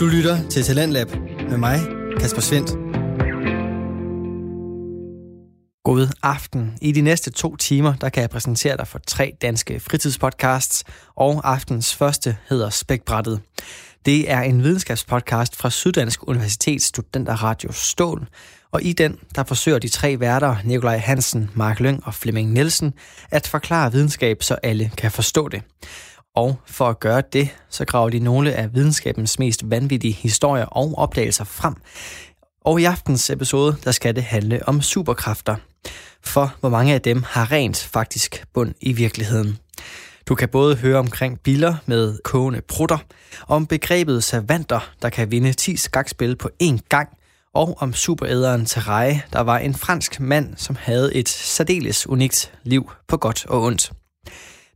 Du lytter til Talentlab med mig, Kasper Svendt. God aften. I de næste to timer, der kan jeg præsentere dig for tre danske fritidspodcasts, og aftens første hedder Spækbrættet. Det er en videnskabspodcast fra Syddansk Universitets Studenterradio Stål, og i den, der forsøger de tre værter, Nikolaj Hansen, Mark Lyng og Flemming Nielsen, at forklare videnskab, så alle kan forstå det. Og for at gøre det, så graver de nogle af videnskabens mest vanvittige historier og opdagelser frem. Og i aftens episode, der skal det handle om superkræfter. For hvor mange af dem har rent faktisk bund i virkeligheden. Du kan både høre omkring biler med kogende prutter, om begrebet savanter, der kan vinde 10 skakspil på én gang, og om superæderen Terreje, der var en fransk mand, som havde et særdeles unikt liv på godt og ondt.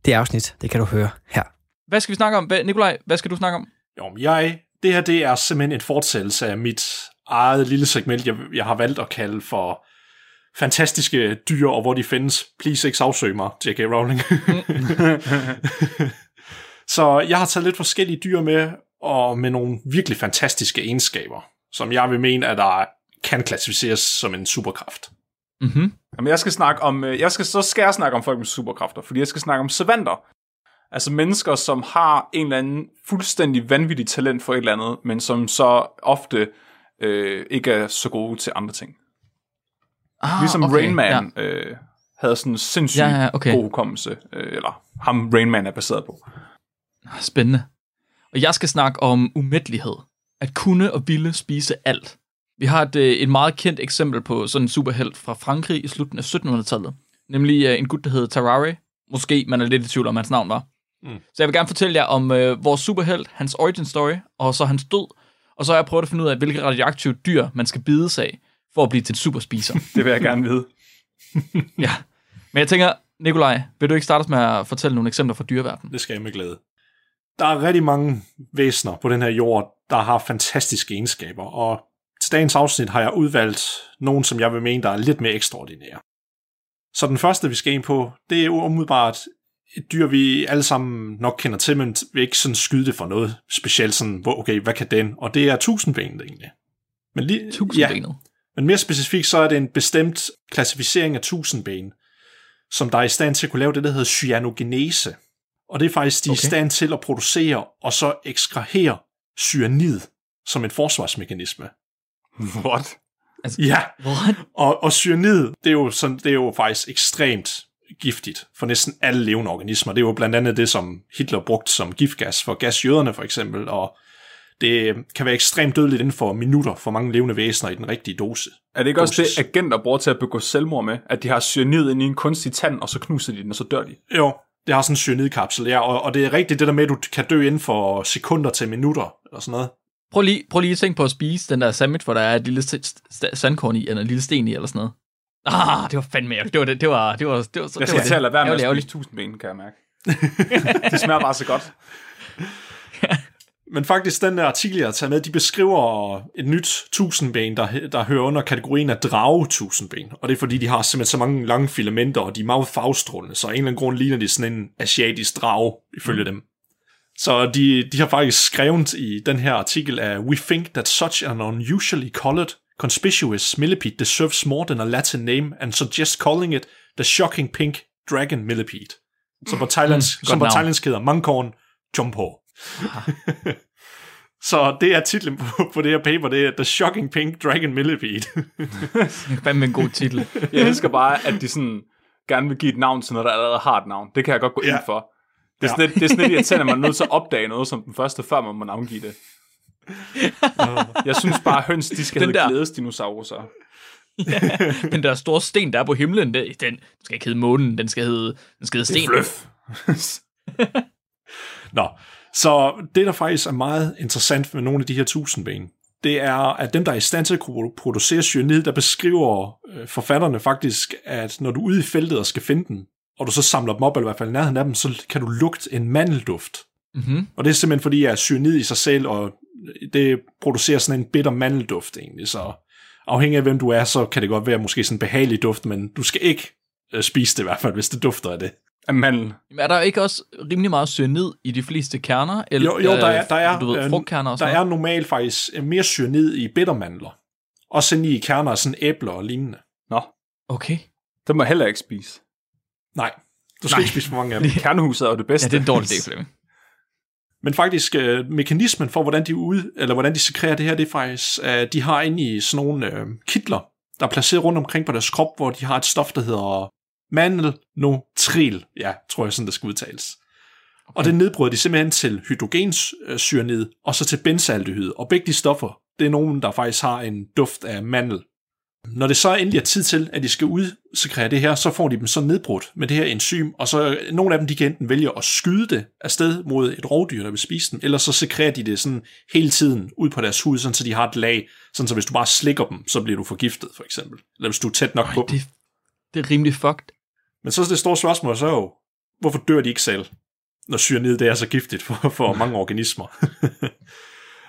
Det afsnit, det kan du høre her. Hvad skal vi snakke om? Hvad, Nikolaj, hvad skal du snakke om? Jo, men jeg, det her det er simpelthen en fortsættelse af mit eget lille segment, jeg, jeg har valgt at kalde for fantastiske dyr, og hvor de findes. Please ikke sagsøg mig, J.K. Rowling. Så jeg har taget lidt forskellige dyr med, og med nogle virkelig fantastiske egenskaber, som jeg vil mene, at der kan klassificeres som en superkraft. Mm-hmm. Jamen, jeg skal snakke om, øh, jeg skal, så skal jeg snakke om folk med superkræfter, fordi jeg skal snakke om savanter. Altså mennesker, som har en eller anden fuldstændig vanvittig talent for et eller andet, men som så ofte øh, ikke er så gode til andre ting. Ah, Ligesom okay, Rain Man Ja. øh, havde sådan en sindssygt Ja, ja, okay. god hukommelse, øh, eller ham Rain Man er baseret på. Spændende. Og jeg skal snakke om umættelighed. At kunne og ville spise alt. Vi har et, øh, et meget kendt eksempel på sådan en superhelt fra Frankrig i slutningen af 1700-tallet. Nemlig øh, en gut, der hed Tarare. Måske man er lidt i tvivl om, hans navn var. Mm. Så jeg vil gerne fortælle jer om øh, vores superhelt, hans origin story, og så hans død. Og så har jeg prøvet at finde ud af, hvilke radioaktive dyr man skal bides af, for at blive til en superspiser. Det vil jeg gerne vide. ja. Men jeg tænker, Nikolaj, vil du ikke starte med at fortælle nogle eksempler fra dyreverdenen? Det skal jeg med glæde. Der er rigtig mange væsener på den her jord, der har fantastiske egenskaber, og dagens afsnit har jeg udvalgt nogen, som jeg vil mene, der er lidt mere ekstraordinære. Så den første, vi skal ind på, det er umiddelbart et dyr, vi alle sammen nok kender til, men vi ikke sådan skyde det for noget specielt, sådan, hvor, okay, hvad kan den? Og det er tusindbenet egentlig. Men lige, Tusindbenet. men mere specifikt, så er det en bestemt klassificering af tusindben, som der er i stand til at kunne lave det, der hedder cyanogenese. Og det er faktisk, de er Okay. i stand til at producere og så ekstrahere cyanid som en forsvarsmekanisme. What? Ja, What? og, og cyanid, det er, jo sådan, det er jo faktisk ekstremt giftigt for næsten alle levende organismer. Det er jo blandt andet det, som Hitler brugte som giftgas for gasjøderne for eksempel, og det kan være ekstremt dødeligt inden for minutter for mange levende væsener i den rigtige dose. Er det ikke også Dosis. det, agenter bruger til at begå selvmord med? At de har cyanid ind i en kunstig tand, og så knuser de den, og så dør de? Jo, det har sådan en cyanidkapsel, ja, og, og det er rigtigt det der med, at du kan dø inden for sekunder til minutter, eller sådan noget. Prøv lige, prøv lige at tænke på at spise den der sandwich, hvor der er et lille sandkorn i, eller en lille sten i, eller sådan noget. Ah, det var fandme Det var det, det var, det var, det var, det var, Jeg skal til at lade være med at spise tusindben, kan jeg mærke. det smager bare så godt. Men faktisk, den der artikel, jeg har taget med, de beskriver et nyt tusindben, der, der hører under kategorien af drage tusindben. Og det er fordi, de har simpelthen så mange lange filamenter, og de er meget farvestrålende, så af en eller anden grund ligner de sådan en asiatisk drage, ifølge mm. dem. Så de, de har faktisk skrevet i den her artikel, at we think that such an unusually colored, conspicuous millipede deserves more than a Latin name, and suggest calling it the shocking pink dragon millipede. Som på thailandsk, Mm, som på thailandsk hedder Mangkorn Jumpo. Så det er titlen på, på det her paper, det er The Shocking Pink Dragon Millipede. Fandme en god titel. Jeg elsker bare, at de sådan gerne vil give et navn til noget, der allerede har et navn. Det kan jeg godt gå Ja. ind for. Det er, Ja. sådan lidt, det er sådan lidt irriterende, at man er nødt til at opdage noget som den første, før man må navngive det. Jeg synes bare, at høns, de skal Den hedde der- glædesdinosaurer. Den der store sten, der er på himlen, det, den skal ikke hedde månen, den skal hedde, den skal hedde sten. Fløf. Nå, så det, der faktisk er meget interessant med nogle af de her tusindben, det er, at dem, der er i stand til at kunne producere cyanid, der beskriver øh, forfatterne faktisk, at når du er ude i feltet og skal finde den, og du så samler dem op, eller i hvert fald i nærheden af dem, så kan du lugte en mandelduft. Mm-hmm. Og det er simpelthen fordi, at cyanid i sig selv, og det producerer sådan en bitter mandelduft egentlig, så afhængig af hvem du er, så kan det godt være måske sådan en behagelig duft, men du skal ikke øh, spise det i hvert fald, hvis det dufter af det. Af mandel. Er der ikke også rimelig meget cyanid i de fleste kerner? Eller, Jo, jo der er, der er, du ved, øh, frugtkerner og der er normalt faktisk øh, mere cyanid i bittermandler. Også inde i kerner af sådan æbler og lignende. Nå, Okay. det må jeg heller ikke spise. Nej, du skal Nej. ikke spise for mange af dem. Kernehuset er jo det Ja, bedste. det er en dårlig idé, Flemming. Men faktisk, øh, mekanismen for, hvordan de, ud, eller hvordan de sekrerer det her, det er faktisk, at de har inde i sådan nogle øh, kitler, der er placeret rundt omkring på deres krop, hvor de har et stof, der hedder mandelnotril. Ja, tror jeg sådan, det skal udtales. Okay. Og det nedbryder de simpelthen til hydrogensyrenid, og så til benzaldehyd. Og begge de stoffer, det er nogen, der faktisk har en duft af mandel. Når det så endelig er tid til, at de skal udsekrere det her, så får de dem så nedbrudt med det her enzym, og så nogle af dem, de kan enten vælge at skyde det afsted mod et rovdyr, der vil spise dem, eller så sekrerer de det sådan hele tiden ud på deres hud, sådan så de har et lag, sådan så hvis du bare slikker dem, så bliver du forgiftet, for eksempel. Eller hvis du er tæt nok Øj, på dem. det, det er rimelig fucked. Men så er det store spørgsmål så jo, hvorfor dør de ikke selv, når cyanid det er så giftigt for, for mange organismer?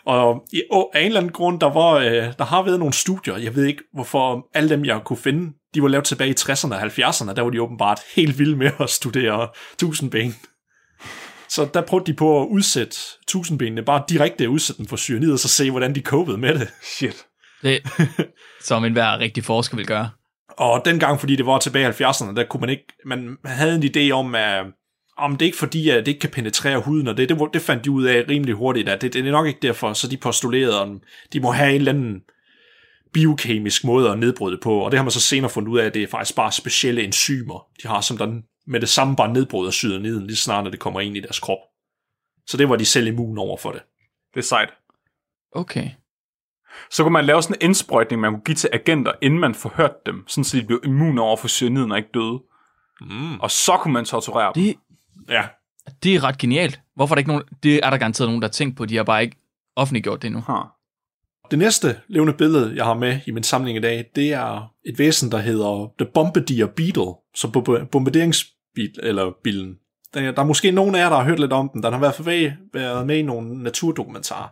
og i, og af en eller anden grund, der, var, øh, der har været nogle studier, jeg ved ikke, hvorfor alle dem, jeg kunne finde, de var lavet tilbage i 60'erne og 70'erne, der var de åbenbart helt vilde med at studere tusindben. Så der prøvede de på at udsætte tusindbenene, bare direkte udsætte dem for cyanid, og så se, hvordan de copede med det. Shit. Det, som en hver rigtig forsker vil gøre. Og dengang, fordi det var tilbage i 70'erne, der kunne man ikke, man havde en idé om, at om det er ikke fordi, at det ikke kan penetrere huden, og det, det, det fandt de ud af rimelig hurtigt, at det, det er nok ikke derfor, så de postulerede, om de må have en eller anden biokemisk måde at nedbryde det på, og det har man så senere fundet ud af, at det er faktisk bare specielle enzymer, de har, som der med det samme bare nedbryder cyaniden, lige snart når det kommer ind i deres krop. Så det var de selv immun over for det. Det er sejt. Okay. Så kunne man lave sådan en indsprøjtning, man kunne give til agenter, inden man forhørte dem, sådan så de blev immune over for cyaniden og ikke døde. Mm. Og så kunne man torturere dem. Det, Ja, det er ret genialt. Hvorfor er der ikke nogen... Det er der garanteret nogen, der har tænkt på. De har bare ikke offentliggjort det endnu. Ha. Det næste levende billede, jeg har med i min samling i dag, det er et væsen, der hedder The Bombardier Beetle, så bombe- bombarderingsbil, eller bilen. Der, der er måske nogen af jer, der har hørt lidt om den. Den har været, med, været med i nogle naturdokumentarer.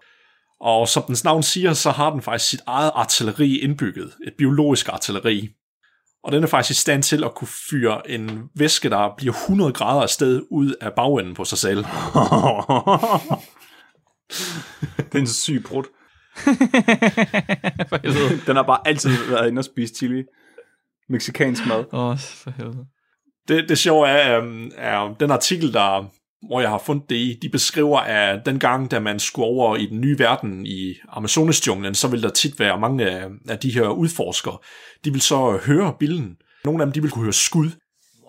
Og som dens navn siger, så har den faktisk sit eget artilleri indbygget. Et biologisk artilleri. Og den er faktisk i stand til at kunne fyre en væske, der bliver 100 grader afsted ud af bagenden på sig selv. det er en syg brud. Den har bare altid været inde og spise chili. Mexikansk mad. Åh, oh, for helvede. Det, det sjove er, um, er den artikel, der, hvor jeg har fundet det i, de beskriver, at den gang, da man skulle over i den nye verden i Amazonas-junglen, så vil der tit være mange af, af de her udforskere, de vil så høre billen. Nogle af dem, de vil kunne høre skud.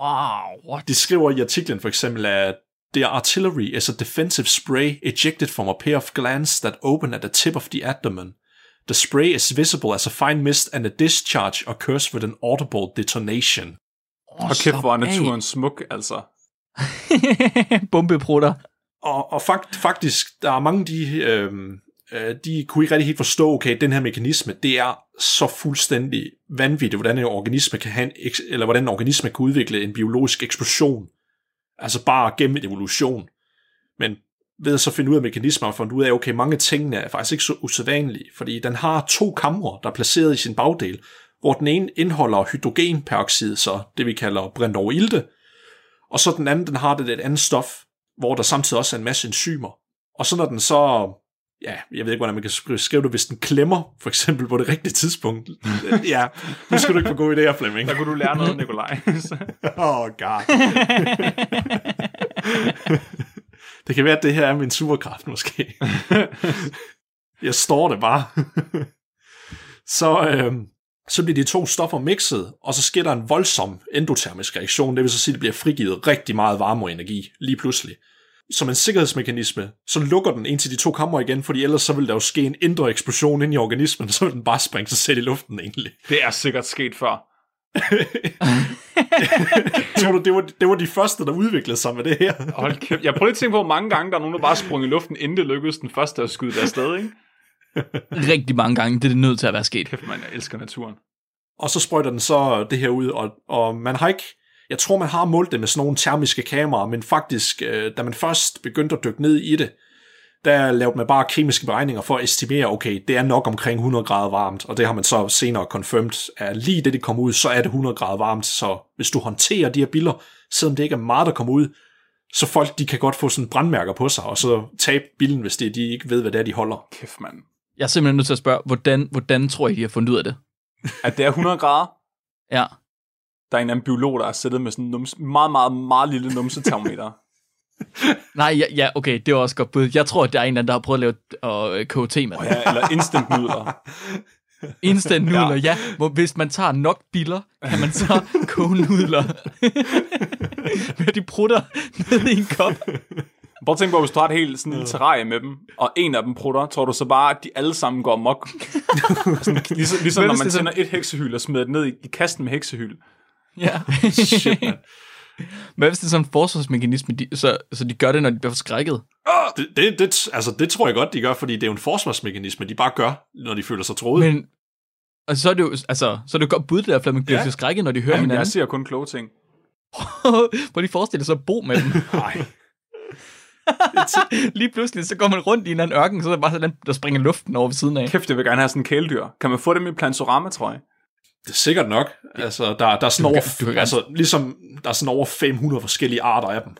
Wow, what? De skriver i artiklen for eksempel, at Their artillery is a defensive spray ejected from a pair of glands that open at the tip of the abdomen. The spray is visible as a fine mist, and the discharge occurs with an audible detonation. Oh, Og kæft, hvor er naturen smuk, altså. Bombeprutter. Og, og fakt, faktisk, der er mange, de, øhm, øh, de kunne ikke rigtig helt forstå, okay, den her mekanisme, det er så fuldstændig vanvittigt, hvordan en organisme kan have en, eller hvordan en organisme kan udvikle en biologisk eksplosion. Altså bare gennem en evolution. Men ved at så finde ud af mekanismer og fundet ud af, okay, mange tingene er faktisk ikke så usædvanlige, fordi den har to kamre, der er placeret i sin bagdel, hvor den ene indeholder hydrogenperoxid, så det vi kalder brintoverilte, og så den anden, den har det et andet stof, hvor der samtidig også er en masse enzymer. Og så når den så, ja, jeg ved ikke, hvordan man kan skrive, det, hvis den klemmer, for eksempel på det rigtige tidspunkt. ja, nu skal du ikke få gode idéer, Flemming. Der kunne du lære noget, Nikolaj. oh god. det kan være, at det her er min superkraft, måske. jeg står det bare. så, øh, så bliver de to stoffer mixet, og så sker der en voldsom endotermisk reaktion. Det vil så sige, at det bliver frigivet rigtig meget varme og energi lige pludselig. Som en sikkerhedsmekanisme, så lukker den ind til de to kammer igen, fordi ellers så vil der jo ske en indre eksplosion ind i organismen, så vil den bare springe sig selv i luften egentlig. det er sikkert sket før. Tror du, det var, det var de første, der udviklede sig med det her? Hold kæft. Jeg prøver lige at tænke på, hvor mange gange der er nogen, der bare sprung i luften, inden det lykkedes den første at skyde der sted, ikke? Rigtig mange gange. Det er det nødt til at være sket. Kæft, man, jeg elsker naturen. Og så sprøjter den så det her ud, og, og man har ikke... Jeg tror, man har målt det med sådan nogle termiske kameraer, men faktisk, øh, da man først begyndte at dykke ned i det, der lavede man bare kemiske beregninger for at estimere, okay, det er nok omkring 100 grader varmt, og det har man så senere confirmed, at lige det, det kommer ud, så er det 100 grader varmt, så hvis du håndterer de her biller, selvom det ikke er meget, der kommer ud, så folk, de kan godt få sådan brandmærker på sig, og så tabe billen, hvis det, de ikke ved, hvad det er, de holder. Kæft, mand. Jeg er simpelthen nødt til at spørge, hvordan, hvordan tror I, de har fundet ud af det? At det er 100 grader, Ja. der er en anden biolog, der har siddet med sådan en nums, meget, meget, meget lille numsetermometer. Nej, ja, ja, okay, det var også godt bud. Jeg tror, at der er en eller anden, der har prøvet at lave øh, KOT med. ja, eller instant nudler. Instant nudler, ja. ja. Hvor hvis man tager nok biller, kan man så koge nudler. Med de prutter ned i en kop. Prøv at tænke på, hvis du har et helt sådan en terrarie med dem, og en af dem prutter, tror du så bare, at de alle sammen går mok? sådan, ligesom ligesom når man er tænder et heksehyld og smider det ned i, i kasten med heksehyld. Ja. Shit, man. Hvad hvis det er sådan en forsvarsmekanisme, de, så, så de gør det, når de bliver forskrækket? Det, det, det, altså, det tror jeg godt, de gør, fordi det er jo en forsvarsmekanisme, de bare gør, når de føler sig troet. Men altså, så er det jo, altså, så er det jo godt bud, det der, for man bliver Ja. ja. forskrækket, når de hører Jamen, jeg hinanden. siger kun kloge ting. Hvor de forestiller sig at bo med dem. Nej. Lige pludselig, så går man rundt i en eller anden ørken, så er der bare sådan, der springer luften over ved siden af. Kæft, jeg vil gerne have sådan en kæledyr. Kan man få dem i Plantorama, tror jeg? Det er sikkert nok. Altså, der, der er sådan Du over, kan- du kan- altså, ligesom, der er sådan over 500 forskellige arter af dem.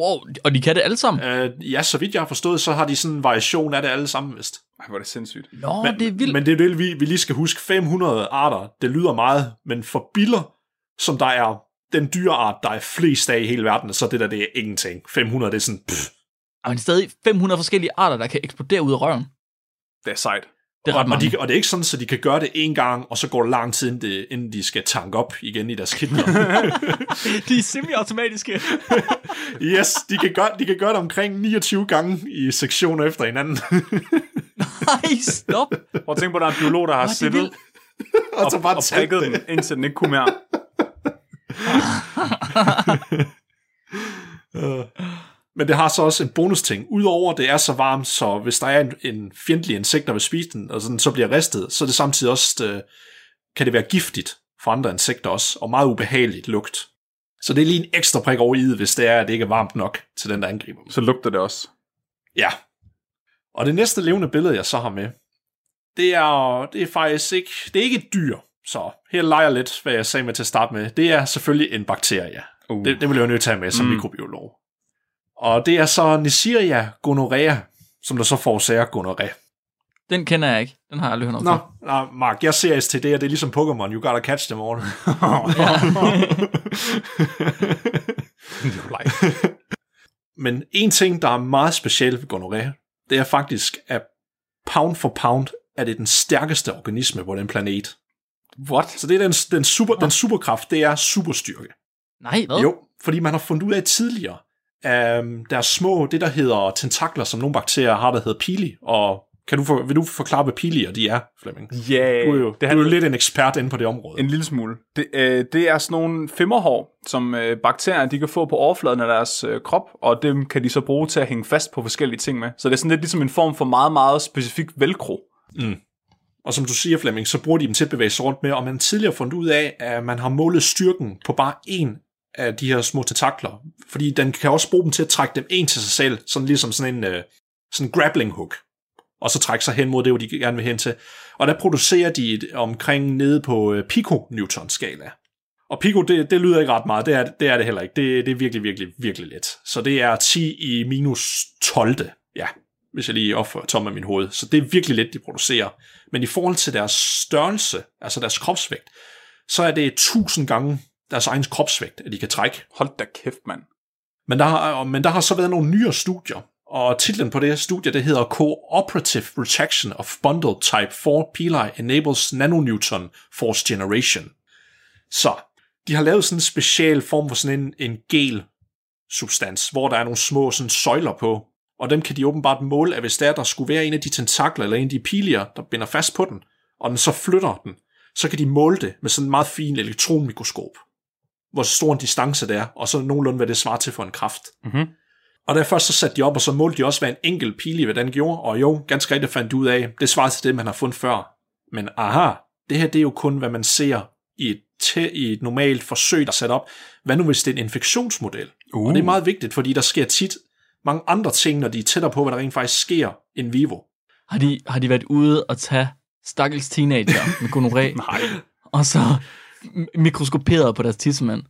Wow, og de kan det alle sammen. Uh, ja, så vidt jeg har forstået, så har de sådan en variation af det alle sammen, vist. Ej, hvor er det sindssygt. Nå, Men, det er vildt. men det er det, vi, vi lige skal huske. 500 arter, det lyder meget, men for biller, som der er den dyreart, der er flest af i hele verden, så det der, det er ingenting. 500, det er sådan, pff. Men stadig 500 forskellige arter, der kan eksplodere ud af røven. Det er sejt. Det er og, ret og, de, og det er ikke sådan, så de kan gøre det en gang, og så går det lang tid, inden, det, inden de skal tanke op igen i deres kitler. de er semi-automatiske. yes, de kan, gøre, de kan gøre det omkring 29 gange i sektioner efter hinanden. Nej, stop. Prøv at tænke på, at der er en biolog, der har er siddet vildt. og så bare og prikket det. den, indtil den ikke kunne mere. Men det har så også en bonusting. Udover det er så varmt, så hvis der er en, en fjendtlig insekt, der vil spise den, og sådan, så bliver ristet, så er det samtidig også, øh, kan det være giftigt for andre insekter også, og meget ubehageligt lugt. Så det er lige en ekstra prik over i det, hvis det er, at det ikke er varmt nok til den, der angriber. Så lugter det også. Ja. Og det næste levende billede, jeg så har med, det er, det er faktisk ikke, det er ikke et dyr. Så her leger lidt, hvad jeg sagde med til at starte med. Det er selvfølgelig en bakterie. Uh. Det, det vil jeg jo nødt til at have med som mm. mikrobiolog. Og det er så Neisseria gonorrhea, som der så forårsager gonorrhea. Den kender jeg ikke. Den har jeg aldrig hørt om. Nå, nå, Mark, jeg ser STD, og det er ligesom Pokémon. You gotta catch them all. Men en ting, der er meget speciel ved gonorrhea, det er faktisk, at pound for pound er det den stærkeste organisme på den planet. What? Så det er den, den, super, den superkraft, det er superstyrke. Nej, hvad? Jo, fordi man har fundet ud af tidligere, um, der er små, det der hedder tentakler, som nogle bakterier har, der hedder pili, og kan du for, vil du forklare, hvad pilier de er, Flemming? Ja, yeah, Du er jo, det du er jo lidt en ekspert inde på det område. en lille smule. Det, øh, det er sådan nogle femmerhår, som øh, bakterier de kan få på overfladen af deres øh, krop, og dem kan de så bruge til at hænge fast på forskellige ting med. Så det er sådan lidt ligesom en form for meget, meget specifik velcro. Og som du siger, Flemming, så bruger de dem til at bevæge sig rundt med, og man tidligere fundet ud af, at man har målet styrken på bare en af de her små tentakler. Fordi den kan også bruge dem til at trække dem ind til sig selv, sådan ligesom sådan en uh, sådan grappling hook. Og så trække sig hen mod det, hvor de gerne vil hen til. Og der producerer de et, omkring nede på uh, pico-newton-skala. Og pico, det, det lyder ikke ret meget. Det er det, er det heller ikke. Det, det er virkelig, virkelig, virkelig let. Så det er 10 i minus 12. Ja, hvis jeg lige opfører tom af min hoved. Så det er virkelig let, de producerer. Men i forhold til deres størrelse, altså deres kropsvægt, så er det 1000 gange deres egen kropsvægt, at de kan trække. Hold da kæft, mand. Men der, har, men der har så været nogle nyere studier, og titlen på det her studie, det hedder Cooperative Retraction of Bundle Type 4 Pili Enables Nanonewton Force Generation. Så, de har lavet sådan en special form for sådan en, en gel substans, hvor der er nogle små sådan søjler på, og dem kan de åbenbart måle, at hvis der, der skulle være en af de tentakler, eller en af de pilier, der binder fast på den, og den så flytter den, så kan de måle det med sådan en meget fin elektronmikroskop, hvor stor en distance det er, og så nogenlunde, hvad det svarer til for en kraft. Mhm. Og der først så satte de op, og så målte de også, hvad en enkelt pili, hvad den gjorde, og jo, ganske rigtigt fandt de ud af, det svarer til det, man har fundet før. Men aha, det her det er jo kun, hvad man ser i et, te- i et normalt forsøg, der er sat op. Hvad nu, hvis det er en infektionsmodel? Uh. Og det er meget vigtigt, fordi der sker tit mange andre ting, når de er tættere på, hvad der rent faktisk sker in vivo. Har de, har de været ude og tage stakkels teenager med gonoré, Nej. og så mikroskoperet på deres tissemand?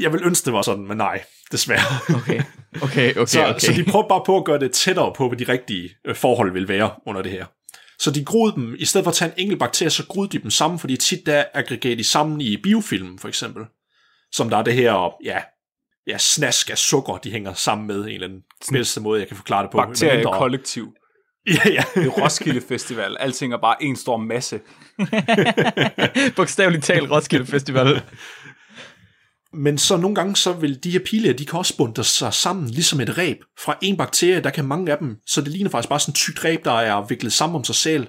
Jeg vil ønske, det var sådan, men nej, desværre. Okay, okay, okay, Så, okay. så de prøver bare på at gøre det tættere på, hvad de rigtige øh, forhold vil være under det her. Så de groede dem, i stedet for at tage en enkelt bakterie, så groede de dem sammen, fordi tit der aggregerer de sammen i biofilm, for eksempel. Som der er det her, ja, ja snask af sukker, de hænger sammen med, en eller anden bedste måde, jeg kan forklare det på. Bakterier Medmindre- kollektiv. Ja, ja. Det er Roskilde Festival. Alting er bare en stor masse. Bogstaveligt talt Roskilde Festival. Men så nogle gange, så vil de her piler, de kan også bunde sig sammen, ligesom et ræb. Fra en bakterie, der kan mange af dem, så det ligner faktisk bare sådan et tykt ræb, der er viklet sammen om sig selv.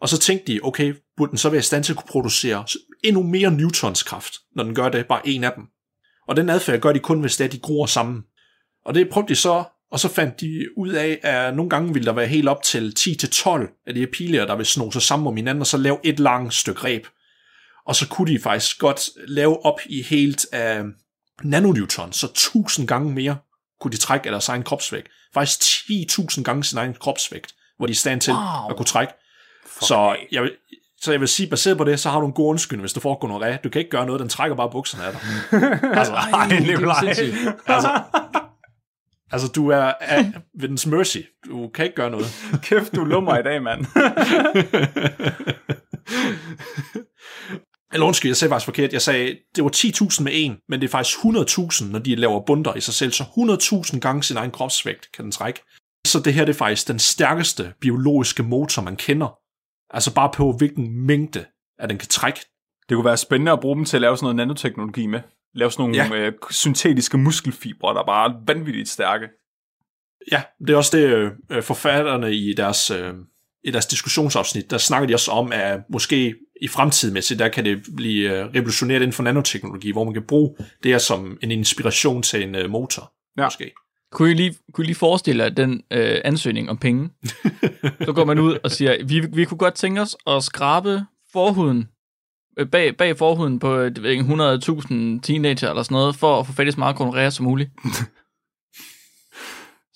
Og så tænkte de, okay, burde den så være i stand til at kunne producere endnu mere newtonskraft, når den gør det, bare en af dem. Og den adfærd gør de kun, hvis det er, de gror sammen. Og det prøvede de så, og så fandt de ud af, at nogle gange ville der være helt op til 10-12 af de her piler, der vil sno sig sammen om hinanden, og så lave et langt stykke ræb. Og så kunne de faktisk godt lave op i helt af nanonewton, så 1000 gange mere kunne de trække af deres egen kropsvægt. Faktisk 10.000 gange sin egen kropsvægt, hvor de er stand til Wow. at kunne trække. Så jeg, vil, så jeg vil sige, baseret på det, så har du en god undskyldning, hvis du får gonorrhea. Du kan ikke gøre noget, den trækker bare bukserne af dig. altså, Ej, det er altså, altså, du er af, ved dens mercy. Du kan ikke gøre noget. Kæft, du lummer i dag, mand. Eller undskyld, jeg sagde faktisk forkert. Jeg sagde, det var 10.000 med en, men det er faktisk 100.000, når de laver bunder i sig selv. Så 100.000 gange sin egen kropsvægt kan den trække. Så det her det er faktisk den stærkeste biologiske motor, man kender. Altså bare på, hvilken mængde, at den kan trække. Det kunne være spændende at bruge dem til at lave sådan noget nanoteknologi med. Lave sådan nogle Ja. øh, syntetiske muskelfibre, der er bare vanvittigt stærke. Ja, det er også det, øh, forfatterne i deres, øh, i deres diskussionsafsnit, der snakker de også om, at måske i fremtiden, der kan det blive øh, revolutioneret inden for nanoteknologi, hvor man kan bruge det her som en inspiration til en øh, motor. Ja. Måske. Kunne I lige, kunne I lige forestille jer den øh, ansøgning om penge? Så går man ud og siger, vi, vi kunne godt tænke os at skrabe forhuden, bag, bag forhuden på øh, det ved jeg ikke, 100.000 teenager eller sådan noget, for at få fat i så meget gonorrhea som muligt.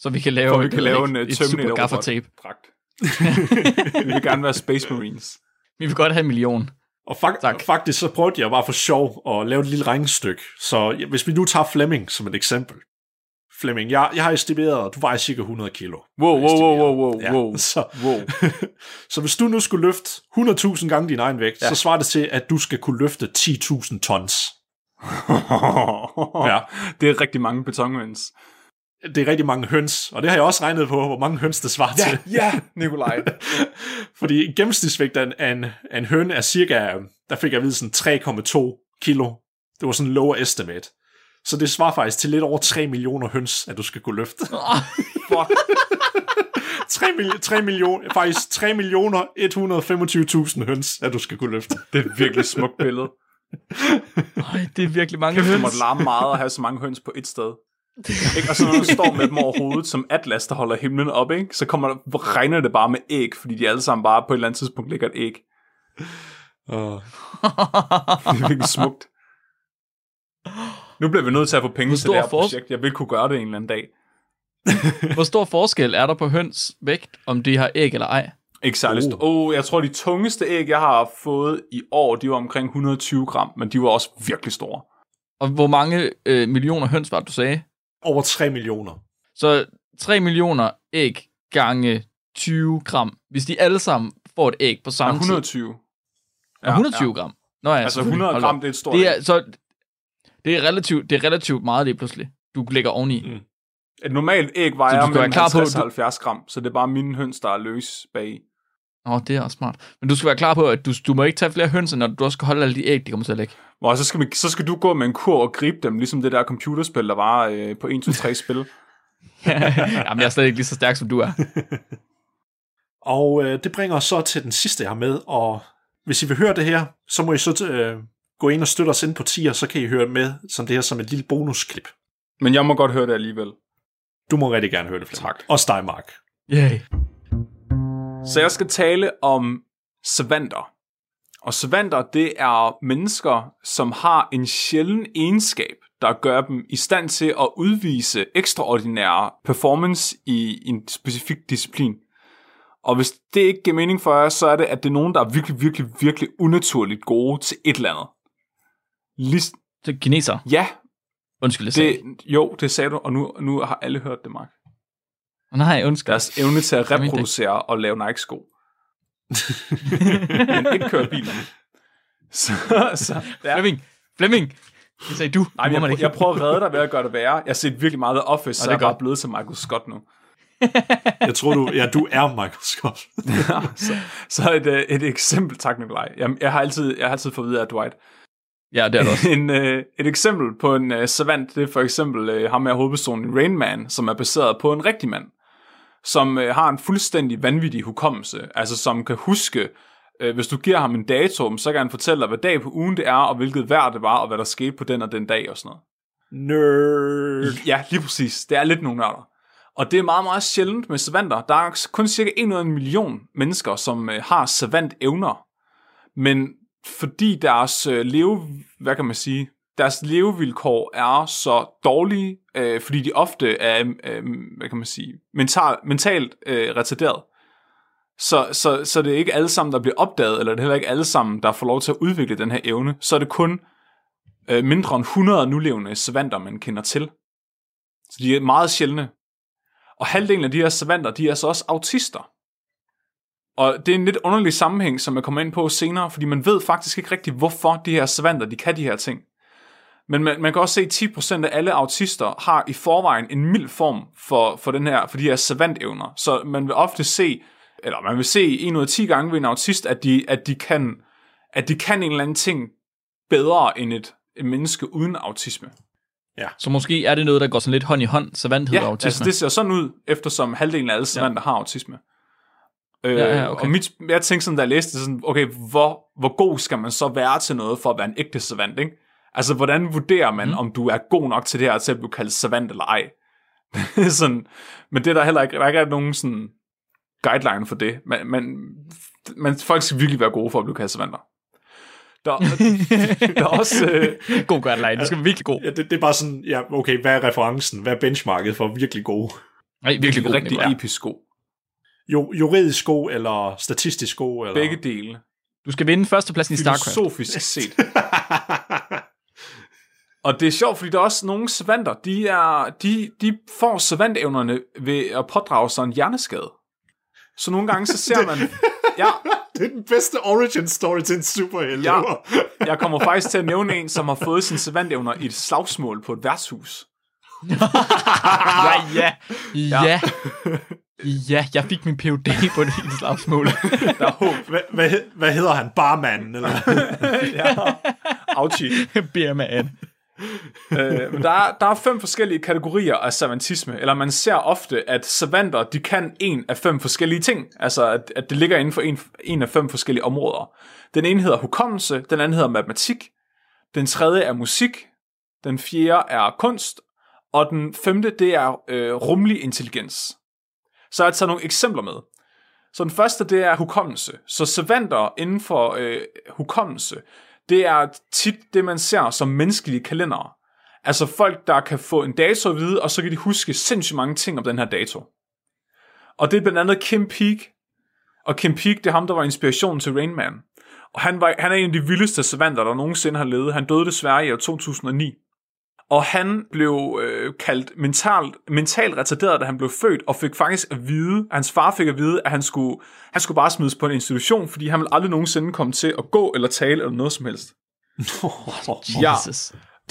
så vi kan lave, For vi kan lave en uh, et super Terminator gaffertape. dragt. vi vil gerne være Space Marines. Vi vil godt have en million. Og fak- Tak. faktisk så prøvede jeg bare for sjov at lave et lille regnestykke. Så hvis vi nu tager Flemming som et eksempel. Flemming, jeg, jeg har estimeret, du vejer cirka 100 kilo. Wow, wow, wow, wow, wow, Ja, wow. så, wow. så hvis du nu skulle løfte 100.000 gange din egen vægt, ja. Ja. så svarer det til, at du skal kunne løfte 10.000 tons. Ja. Det er rigtig mange betonhøns. Det er rigtig mange høns, og det har jeg også regnet på, hvor mange høns det svarer til. ja, Nikolaj. Fordi en gennemsnitsvægt af en, af en, af en høne er cirka, der fik jeg at vide sådan 3,2 kilo. Det var sådan en lower estimate. Så det svarer faktisk til lidt over 3 millioner høns, at du skal kunne løfte. Fuck. 3, mil- 3 millioner, faktisk 3 millioner 125.000 høns, at du skal kunne løfte. Det er et virkelig smukt billede. Ej, det er virkelig mange Kæft, det høns. måtte larme meget at have så mange høns på et sted. Ikke? Og så når du står med dem over hovedet, som Atlas, der holder himlen op, ikke? så kommer der, regner det bare med æg, fordi de alle sammen bare på et eller andet tidspunkt ligger et æg. Uh, Det er virkelig smukt. Nu bliver vi nødt til at få penge til det her projekt. Jeg vil kunne gøre det en eller anden dag. Hvor stor forskel er der på høns vægt, om de har æg eller ej? Ikke særlig Oh. uh. oh, jeg tror, de tungeste æg, jeg har fået i år, de var omkring 120 gram, men de var også virkelig store. Og hvor mange øh, millioner høns var det, du sagde? over 3 millioner. Så 3 millioner æg gange 20 gram. Hvis de alle sammen får et æg på Ja, samme 120. tid. Ja, 120 gram. Nå ja, Altså selvfølgelig. 100 Hold gram, det er et stort Det æg. er, så, det er relativt, det er relativt meget lige pludselig. Du lægger oveni. Mm. Et normalt æg vejer mellem klar på, 50 at og 70 gram, så det er bare mine høns, der er løs bag. Åh, oh, det er også smart. Men du skal være klar på, at du, du må ikke tage flere høns, når du også skal holde alle de æg, de kommer til at lægge. Og så skal, vi, så skal du gå med en kur og gribe dem, ligesom det der computerspil, der var øh, på 1, 2, 3 spil. Jamen, jeg er slet ikke lige så stærk, som du er. Og øh, det bringer os så til den sidste, jeg har med, og hvis I vil høre det her, så må I så øh, gå ind og støtte os ind på tier, så kan I høre med som det her som et lille bonusklip. Men jeg må godt høre det alligevel. Du må rigtig gerne høre det, Flemming. Tak. Også dig, Mark. Yay. Så jeg skal tale om savanter. Og savanter, det er mennesker, som har en sjælden egenskab, der gør dem i stand til at udvise ekstraordinære performance i en specifik disciplin. Og hvis det ikke giver mening for jer, så er det, at det er nogen, der er virkelig, virkelig, virkelig unaturligt gode til et eller andet. List, Det er kineser. ja, Undskyld, det, jo, det sagde du, og nu, nu har alle hørt det, Mark. Nej, undskyld. Deres evne til at reproducere og lave Nike-sko. Men ikke køre biler. Så, så ja. Flemming, Flemming. Det sagde du. Nej, jeg, jeg prøver at redde dig ved at gøre det værre. Jeg har set virkelig meget The Office, så det er jeg er bare blevet til Michael Scott nu. Jeg tror, du, ja, du er Michael Scott. så, så et, øh, et eksempel, tak Nikolaj. Jeg, jeg, har altid, jeg har altid fået at vide af Dwight. Ja, det er det også. en, øh, et eksempel på en øh, savant, det er for eksempel øh, ham med hovedpersonen Rain Man, som er baseret på en rigtig mand, som øh, har en fuldstændig vanvittig hukommelse, altså som kan huske, øh, hvis du giver ham en dato, så kan han fortælle dig, hvad dag på ugen det er, og hvilket vejr det var, og hvad der skete på den og den dag og sådan noget. Nerd. Ja, lige præcis. Det er lidt nogle nørder. Og det er meget, meget sjældent med savanter. Der er kun cirka 1 ud af en million mennesker, som øh, har savant evner. Men fordi deres øh, leve, hvad kan man sige, deres levevilkår er så dårlige, øh, fordi de ofte er, øh, hvad kan man sige, mental, mentalt øh, retarderet. Så, så, så det er ikke alle sammen, der bliver opdaget, eller det er heller ikke alle sammen, der får lov til at udvikle den her evne. Så er det kun øh, mindre end 100 nulevende savanter, man kender til. Så de er meget sjældne. Og halvdelen af de her savanter, de er så også autister. Og det er en lidt underlig sammenhæng, som jeg kommer ind på senere, fordi man ved faktisk ikke rigtigt, hvorfor de her savanter, de kan de her ting. Men man, man kan også se, at 10% af alle autister har i forvejen en mild form for, for, den her, for de her savantevner. Så man vil ofte se, eller man vil se en ud af 10 gange ved en autist, at de, at de, kan, at de kan en eller anden ting bedre end et, et menneske uden autisme. Så måske er det noget, der går sådan lidt hånd i hånd, savanthed og Ja, autisme. altså det ser sådan ud, eftersom halvdelen af alle savanter ja. har autisme. Øh, Ja, ja, okay. Og mit, jeg tænkte sådan, da jeg læste det, sådan, okay, hvor, hvor god skal man så være til noget, for at være en ægte savant, ikke? Altså, hvordan vurderer man, mm. om du er god nok til det her, til at blive kaldt savant eller ej? sådan, men det er der heller ikke, der er ikke nogen sådan guideline for det. Men, men, men folk skal virkelig være gode for at blive kaldt savanter. Der, der er også... Øh, God guideline. Det skal være virkelig god. Ja, det, det er bare sådan, ja, okay, hvad er referencen? Hvad er benchmarket for virkelig gode? Nej, virkelig god. rigtig episk god. Jo, juridisk god eller statistisk god? Eller? Begge dele. Du skal vinde førstepladsen i StarCraft. Filosofisk set. Og det er sjovt, fordi der er også nogle savanter, de, er, de, de får savantevnerne ved at pådrage sig en hjerneskade. Så nogle gange så ser man... Ja, det er den bedste origin story til en superhelt. Ja. jeg kommer faktisk til at nævne en, som har fået sine savantevner i et slagsmål på et værtshus. Ja, ja. Ja. Ja, jeg fik min PhD på det i slagsmål. Der er håb. Hvad, hvad, hvad hedder han? Barmanden? Eller? Ja. Auchi. Beer man. øh, men der, er, der er fem forskellige kategorier af savantisme, eller man ser ofte, at savanter, de kan en af fem forskellige ting, altså at, at det ligger inden for en, en af fem forskellige områder. Den ene hedder hukommelse, den anden hedder matematik, den tredje er musik, den fjerde er kunst, og den femte, det er øh, rumlig intelligens. Så jeg taget nogle eksempler med. Så den første, det er hukommelse. Så savanter inden for øh, hukommelse, det er tit det, man ser som menneskelige kalendere. Altså folk, der kan få en dato at vide, og så kan de huske sindssygt mange ting om den her dato. Og det er blandt andet Kim Peek. Og Kim Peek, det er ham, der var inspirationen til Rain Man. Og han, var, han er en af de vildeste savanter, der nogensinde har levet. Han døde desværre i år 2009. Og han blev øh, kaldt mentalt, mentalt retarderet, da han blev født, og fik faktisk at vide, hans far fik at vide, at han skulle, han skulle bare smides på en institution, fordi han ville aldrig nogensinde komme til at gå eller tale eller noget som helst. Ja.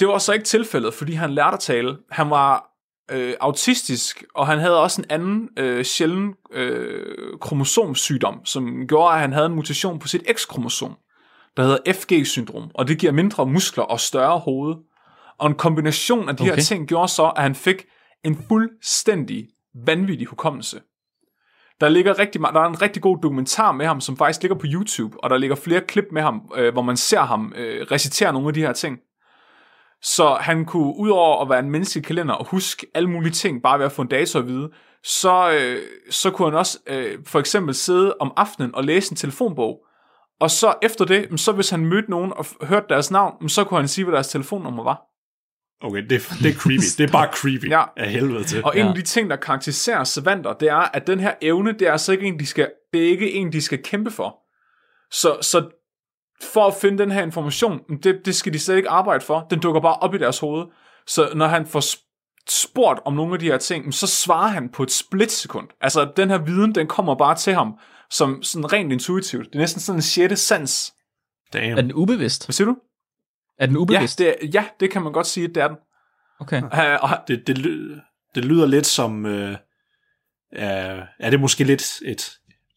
Det var så ikke tilfældet, fordi han lærte at tale. Han var øh, autistisk, og han havde også en anden øh, sjælden øh, kromosomsygdom, som gjorde, at han havde en mutation på sit X-kromosom, der hedder FG-syndrom, og det giver mindre muskler og større hoved. Og en kombination af de okay. her ting gjorde så, at han fik en fuldstændig vanvittig hukommelse. Der ligger rigtig, der er en rigtig god dokumentar med ham, som faktisk ligger på YouTube, og der ligger flere klip med ham, øh, hvor man ser ham øh, recitere nogle af de her ting. Så han kunne, udover at være en menneskelig kalender og huske alle mulige ting, bare ved at få en dato at vide, så, øh, så kunne han også øh, for eksempel sidde om aftenen og læse en telefonbog. Og så efter det, så hvis han mødte nogen og hørte deres navn, så kunne han sige, hvad deres telefonnummer var. Okay, det, det er creepy. Det er bare creepy Ja. af helvede til. Og en Ja. af de ting, der karakteriserer savanter, det er, at den her evne, det er altså ikke en, de skal, det er ikke en, de skal kæmpe for. Så, så for at finde den her information, det, det skal de slet ikke arbejde for. Den dukker bare op i deres hoved. Så når han får sp- spurgt om nogle af de her ting, så svarer han på et splitsekund. Altså, den her viden, den kommer bare til ham som sådan rent intuitivt. Det er næsten sådan en sjette sans. Damn. Er den ubevidst? Hvad siger du? Er den Ja ubevidst? det, er, ja, det kan man godt sige, at det er den. Okay. Uh, og, det, det, det lyder lidt som... Øh, øh, er det måske lidt et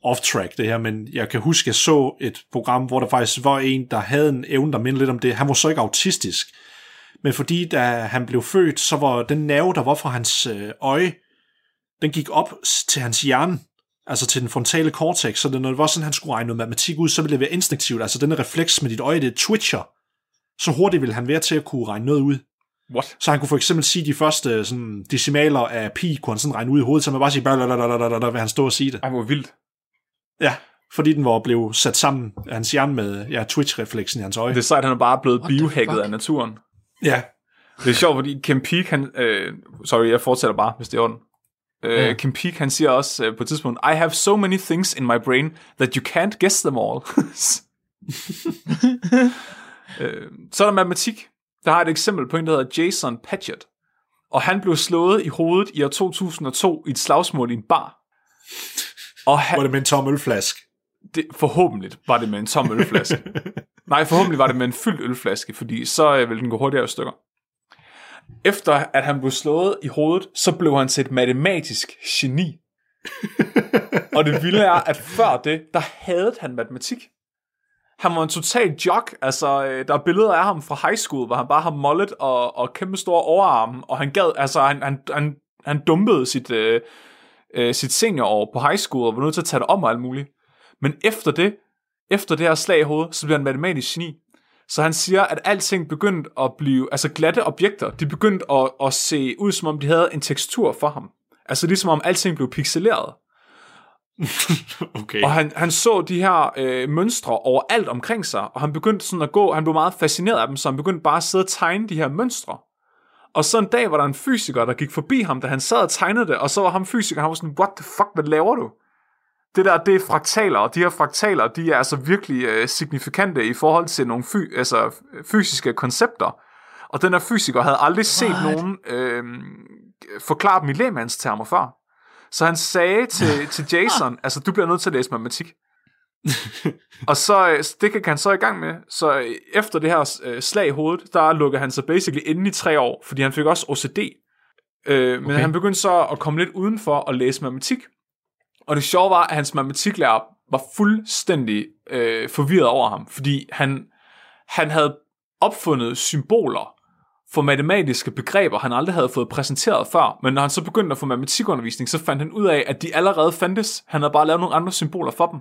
off-track det her, men jeg kan huske, jeg så et program, hvor der faktisk var en, der havde en evne, der mindede lidt om det. Han var så ikke autistisk, men fordi da han blev født, så var den nerve, der var fra hans øh, øje, den gik op til hans hjerne, altså til den frontale cortex, så det, når det var sådan, han skulle regne noget matematik ud, så ville det være instinktivt, altså denne refleks med dit øje, det twitcher, så hurtigt ville han være til at kunne regne noget ud. what? Så han kunne for eksempel sige de første sådan, decimaler af pi, kunne han sådan regne ud i hovedet, så man bare sige, vil han stå og sige det. Ej, hvor vildt. Ja, fordi den var blevet sat sammen af hans hjerne med ja, twitch-refleksen i hans øje. Det er sejt, han er bare blevet biohacket af naturen. Ja, Det er sjovt, fordi Kim Peek, han... Øh, sorry, jeg fortsætter bare, hvis det er orden. Øh. Kim Peek, han siger også øh, på et tidspunkt, I have so many things in my brain that you can't guess them all. øh, så er der matematik. Der har et eksempel på en, der hedder Jason Patchett. Og han blev slået i hovedet i år 2002 i et slagsmål i en bar. Og han, var det med en tom ølflask. det, forhåbentlig var det med en tom ølflaske. Nej, forhåbentlig var det med en fyldt ølflaske, fordi så øh, ville den gå hurtigere i stykker. Efter at han blev slået i hovedet, så blev han til et matematisk geni. og det vilde er, at før det, der havde han matematik. Han var en total jock. Altså, øh, der er billeder af ham fra high school, hvor han bare har mollet og, og kæmpe store overarme, og han gad, altså, han, han, han, han dumpede sit, øh, øh, sit seniorår på high school, og var nødt til at tage det om og alt muligt. Men efter det, efter det her slag i hovedet, så bliver han matematisk geni. Så han siger, at alting begyndte at blive, altså glatte objekter, de begyndte at, at se ud, som om de havde en tekstur for ham. Altså ligesom om alting blev pixeleret. okay. Og han, han så de her øh, mønstre overalt omkring sig, og han begyndte sådan at gå, han blev meget fascineret af dem, så han begyndte bare at sidde og tegne de her mønstre. Og så en dag var der en fysiker, der gik forbi ham, da han sad og tegnede det, og så var ham fysiker, han var sådan, what the fuck, hvad laver du? Det der, det er fraktaler, og de her fraktaler, de er altså virkelig øh, signifikante i forhold til nogle fy, altså, fysiske koncepter. Og den her fysiker havde aldrig set What? nogen øh, forklare dem i lægmandstermer før. Så han sagde til, til Jason, altså du bliver nødt til at læse matematik. og så, øh, det gik han så i gang med. Så øh, efter det her øh, slag i hovedet, der lukkede han sig basically inde i tre år, fordi han fik også OCD. Øh, men Okay. han begyndte så at komme lidt udenfor og læse matematik. Og det sjove var, at hans matematiklærer var fuldstændig øh, forvirret over ham, fordi han, han havde opfundet symboler for matematiske begreber, han aldrig havde fået præsenteret før. Men når han så begyndte at få matematikundervisning, så fandt han ud af, at de allerede fandtes. Han havde bare lavet nogle andre symboler for dem.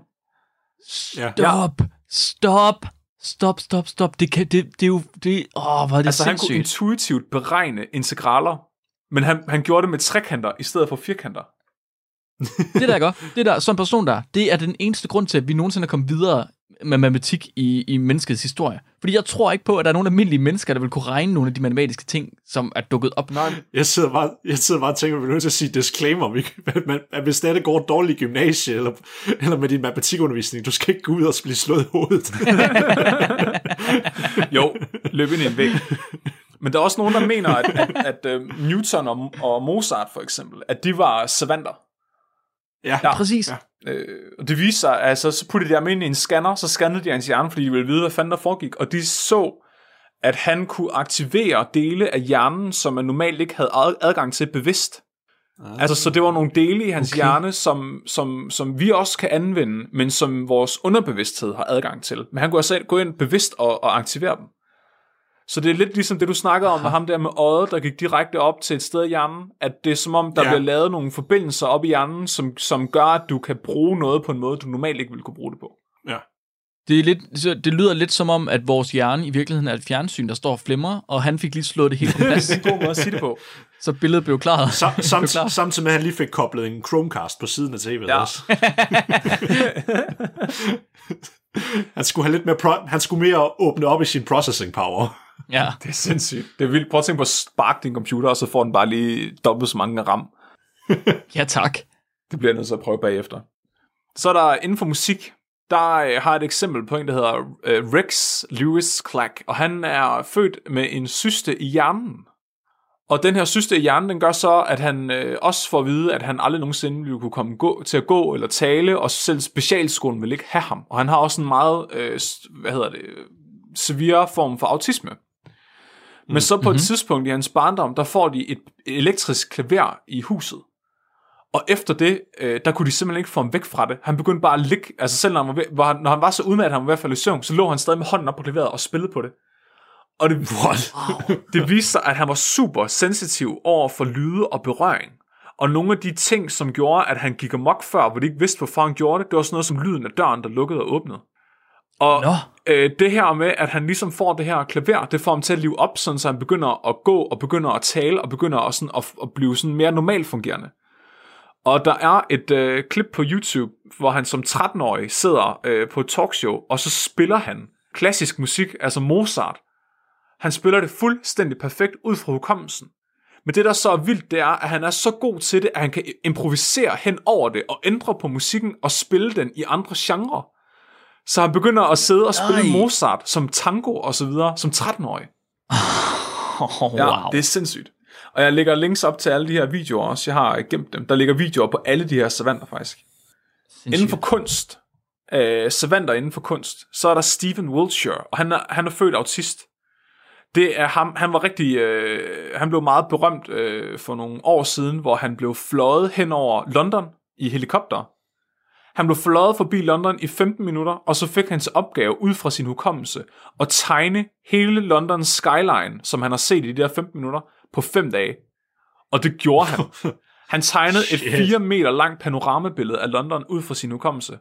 Ja. Stop! Stop! Stop, stop, stop. Det, kan, det, det er jo... Det, åh, hvor er det Altså han kunne sindssygt. intuitivt beregne integraler, men han, han gjorde det med trekanter i stedet for firkanter. Det der gør, det der, som person der, det er den eneste grund til, at vi nogensinde er kommet videre med matematik i, i menneskets historie. Fordi jeg tror ikke på, at der er nogen almindelige mennesker, der vil kunne regne nogle af de matematiske ting, som er dukket op. Nej, Jeg sidder bare, jeg sidder bare og tænker, at vi er nødt til at sige disclaimer, at, man, at hvis det, er, det går dårligt i gymnasiet, eller, eller med din matematikundervisning, du skal ikke gå ud og blive slået i hovedet. Jo, løb ind i en væg. Men der er også nogen, der mener, at, at, at uh, Newton og, og Mozart for eksempel, at de var savanter. Ja, Ja. Præcis. Ja. Øh, og det viste sig, altså så puttede de ham ind i en scanner, så scannede de hans hjerne, fordi de ville vide, hvad fanden der foregik. Og de så, at han kunne aktivere dele af hjernen, som man normalt ikke havde ad- adgang til bevidst. Ah. Altså, så det var nogle dele i hans okay. hjerne, som, som, som vi også kan anvende, men som vores underbevidsthed har adgang til. Men han kunne altså gå ind bevidst og, og aktivere dem. Så det er lidt ligesom det, du snakkede om med ham der med øjet, der gik direkte op til et sted i hjernen, at det er som om, der Ja. bliver lavet nogle forbindelser op i hjernen, som, som gør, at du kan bruge noget på en måde, du normalt ikke ville kunne bruge det på. ja. Det, er lidt, det lyder lidt som om, at vores hjerne i virkeligheden er et fjernsyn, der står og flimrer, og han fik lige slået det hele på plads, Det er en god måde at sige det på. så billedet blev klaret. Sam, samt, klart. samtidig med, at han lige fik koblet en Chromecast på siden af tv'et Ja. også. han skulle have lidt mere pro- han skulle mere åbne op i sin processing power. Ja. Det er sindssygt. Det er vildt. Prøv at tænke på at sparke din computer, og så får den bare lige dobbelt så mange ram. Ja, tak. Det bliver jeg nødt til at prøve bagefter. Så er der inden for musik, der øh, har et eksempel på en, der hedder øh, Rex Lewis Clack, og han er født med en syste i hjernen. Og den her syste i hjernen, den gør så, at han øh, også får at vide, at han aldrig nogensinde ville kunne komme gå, til at gå eller tale, og selv specialskolen vil ikke have ham. Og han har også en meget, øh, hvad hedder det, severe form for autisme. Men så på et tidspunkt i hans barndom, der får de et elektrisk klaver i huset. Og efter det, øh, der kunne de simpelthen ikke få ham væk fra det. Han begyndte bare at ligge, altså selv når han var, var, når han var så udmattet, at han var i hvert fald i søvn, så lå han stadig med hånden op på klaveret og spillede på det. Og det, What? det viste sig, at han var super sensitiv over for lyde og berøring. Og nogle af de ting, som gjorde, at han gik amok før, hvor de ikke vidste, hvorfor han gjorde det, det var sådan noget som lyden af døren, der lukkede og åbnede. Og Nå. øh, det her med, at han ligesom får det her klaver, det får ham til at live op, sådan, så han begynder at gå og begynder at tale og begynder at, sådan, at, at blive sådan mere normalt fungerende. Og der er et øh, klip på YouTube, hvor han som 13-årig sidder øh, på et talkshow, og så spiller han klassisk musik, altså Mozart. Han spiller det fuldstændig perfekt ud fra hukommelsen. Men det, der så er vildt, det er, at han er så god til det, at han kan improvisere hen over det, og ændre på musikken og spille den i andre genrer. Så han begynder at sidde og spille Nej. Mozart som tango og så videre, som 13-årig. Oh, wow. Ja, det er sindssygt. Og jeg lægger links op til alle de her videoer også. Jeg har gemt dem. Der ligger videoer på alle de her savanter faktisk. Sindssygt. Inden for kunst, øh, savanter inden for kunst, så er der Stephen Wiltshire, og han er, han er født autist. Det er ham, han var rigtig, øh, han blev meget berømt øh, for nogle år siden, hvor han blev fløjet hen over London i helikopter. Han blev fløjet forbi London i 15 minutter, og så fik han til opgave ud fra sin hukommelse at tegne hele Londons skyline, som han har set i de der 15 minutter, på 5 dage. Og det gjorde han. Han tegnede et Shit. 4 meter langt panoramabillede af London ud fra sin hukommelse.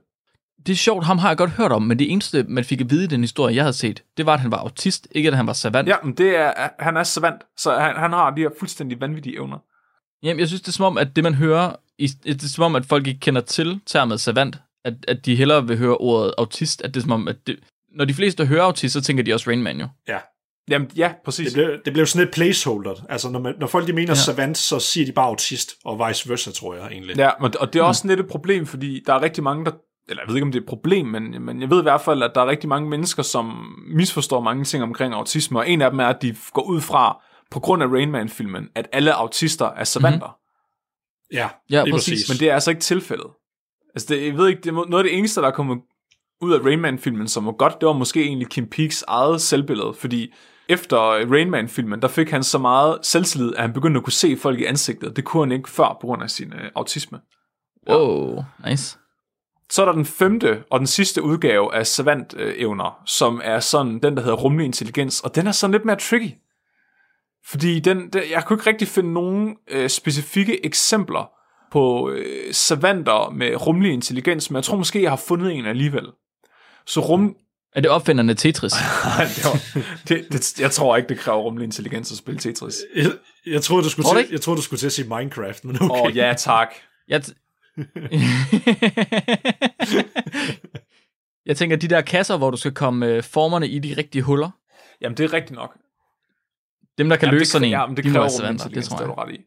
Det er sjovt, ham har jeg godt hørt om, men det eneste, man fik at vide i den historie, jeg havde set, det var, at han var autist, ikke at han var savant. Ja, men det er, han er savant, så han, han har de her fuldstændig vanvittige evner. Jamen, jeg synes, det er som om, at det man hører, i- det er som om, at folk ikke kender til termet savant, at, at de hellere vil høre ordet autist, at det er som om, at det, når de fleste hører autist, så tænker de også Rain Man jo. Ja. Jamen, ja, præcis. Det blev, det blev sådan et placeholder. Altså, når, man, når folk de mener ja. savant, så siger de bare autist, og vice versa, tror jeg egentlig. Ja, og det er også lidt et problem, fordi der er rigtig mange, der eller jeg ved ikke, om det er et problem, men, men jeg ved i hvert fald, at der er rigtig mange mennesker, som misforstår mange ting omkring autisme, og en af dem er, at de går ud fra, på grund af Rain Man-filmen, at alle autister er savanter. Mm-hmm. Ja, Ja, lige præcis. præcis. Men det er altså ikke tilfældet. Altså, det, jeg ved ikke, det er noget af det eneste, der er kommet ud af Rain Man-filmen, som var godt, det var måske egentlig Kim Peeks eget selvbillede, fordi efter Rain Man-filmen, der fik han så meget selvtillid, at han begyndte at kunne se folk i ansigtet. Det kunne han ikke før på grund af sin øh, autisme. Wow, nice. Så er der den femte og den sidste udgave af savant-evner, som er sådan den, der hedder rummelig intelligens, og den er sådan lidt mere tricky. Fordi den, den, jeg kunne ikke rigtig finde nogen øh, specifikke eksempler på øh, savanter med rummelig intelligens, men jeg tror måske, jeg har fundet en alligevel. Så rum... Er det opfinderne Tetris? Nej, det var, det, det, jeg tror ikke, det kræver rummelig intelligens at spille Tetris. Jeg, jeg, troede, du skulle Tror du til, jeg troede, du skulle til at sige Minecraft, men okay. Åh, oh, ja, tak. Jeg, t- jeg tænker, de der kasser, hvor du skal komme øh, formerne i de rigtige huller, Jamen, det er rigtigt nok. Dem, der kan Jamen, løse sådan en, ja, men det de må kræver være rummelig savanter, det tror det jeg. er du ret i. Det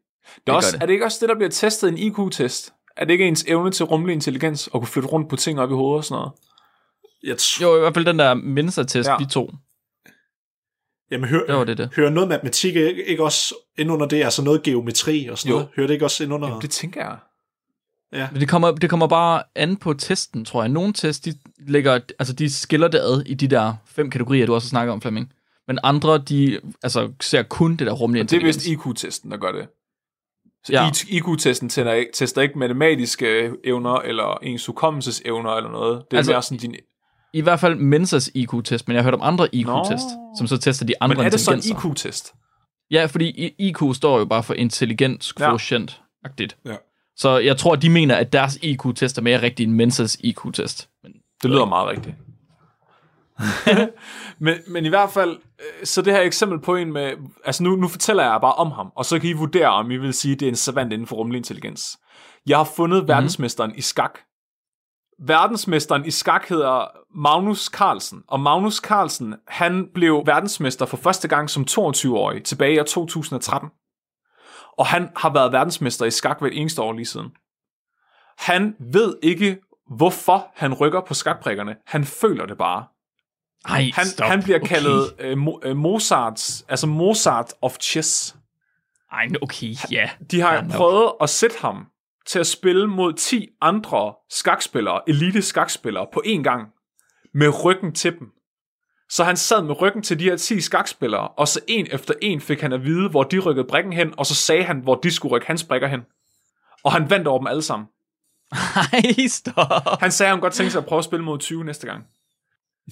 er, gør også, det. er det ikke også det, der bliver testet i en IQ-test? Er det ikke ens evne til rummelig intelligens og kunne flytte rundt på ting op i hovedet og sådan noget? Jeg t- Jo, i hvert fald den der Mensa-test, Ja. ja. vi to. Jamen, hør, Det var det, det. hører noget matematik ikke, ikke også ind under det? Altså noget geometri og sådan Jo. noget? Hører det ikke også ind under? Jamen, det tænker jeg. Men det kommer, det kommer bare an på testen, tror jeg. Nogle test, de, lægger, altså, de skiller det ad i de der fem kategorier, du også snakker om, Flemming. Men andre, de altså, ser kun det der rumlige Det er vist. IQ-testen, der gør det. Så Ja. ja. IQ-testen tester ikke, tester ikke matematiske evner, eller ens hukommelsesevner, eller noget. Det er Altså, mere sådan din... I hvert fald Mensas IQ-test, men jeg har hørt om andre IQ-test, Nå. som så tester de andre Men er det så en. IQ-test? Ja, fordi IQ står jo bare for intelligens quotient-agtigt. Ja. Så jeg tror, de mener, at deres IQ-test er mere rigtig end Mensas IQ-test. Men Det lyder meget rigtigt. men, men i hvert fald, øh, så det her eksempel på en med, altså nu, nu fortæller jeg bare om ham, og så kan I vurdere, om I vil sige, at det er en savant inden for rummelig intelligens. Jeg har fundet mm-hmm. verdensmesteren i skak, verdensmesteren i skak hedder Magnus Carlsen, og Magnus Carlsen, han blev verdensmester for første gang som 22-årig tilbage i år 2013. Og han har været verdensmester i skak hvert eneste år lige siden. Han ved ikke, hvorfor han rykker på skakbrikkerne. Han føler det bare. Ej, Han, stop. han bliver okay. kaldet øh, Mo- øh, Mozarts, altså Mozart of chess. Ej, okay, ja. De har nok. prøvet at sætte ham til at spille mod 10 andre skakspillere, elite skakspillere, på én gang, med ryggen til dem. Så han sad med ryggen til de her 10 skakspillere, og så en efter en fik han at vide, hvor de rykkede brikken hen, og så sagde han, hvor de skulle rykke hans brikker hen. Og han vandt over dem alle sammen. Ej, stop. Han sagde, at han godt tænkte sig at prøve at spille mod 20 næste gang.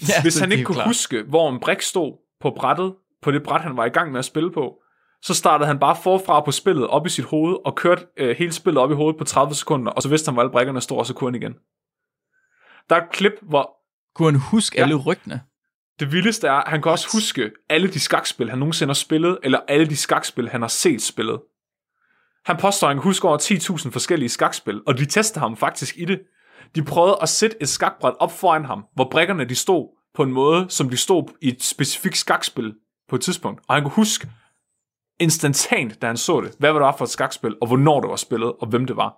Ja, Hvis han ikke kunne klart. huske, hvor en brik stod på brættet, på det bræt, han var i gang med at spille på, så startede han bare forfra på spillet op i sit hoved, og kørte øh, hele spillet op i hovedet på 30 sekunder, og så vidste han, hvor alle brikkerne stod, og så kunne han igen. Der er et klip, hvor Kunne han huske Ja. alle rygtene? det vildeste er, at han kan også huske alle de skakspil, han nogensinde har spillet, eller alle de skakspil, han har set spillet. Han påstår, at han kan huske over 10.000 forskellige skakspil, og de tester ham faktisk i det. De prøvede at sætte et skakbræt op foran ham, hvor brikkerne de stod på en måde, som de stod i et specifikt skakspil på et tidspunkt. Og han kunne huske instantant, da han så det, hvad det var for et skakspil, og hvornår det var spillet, og hvem det var.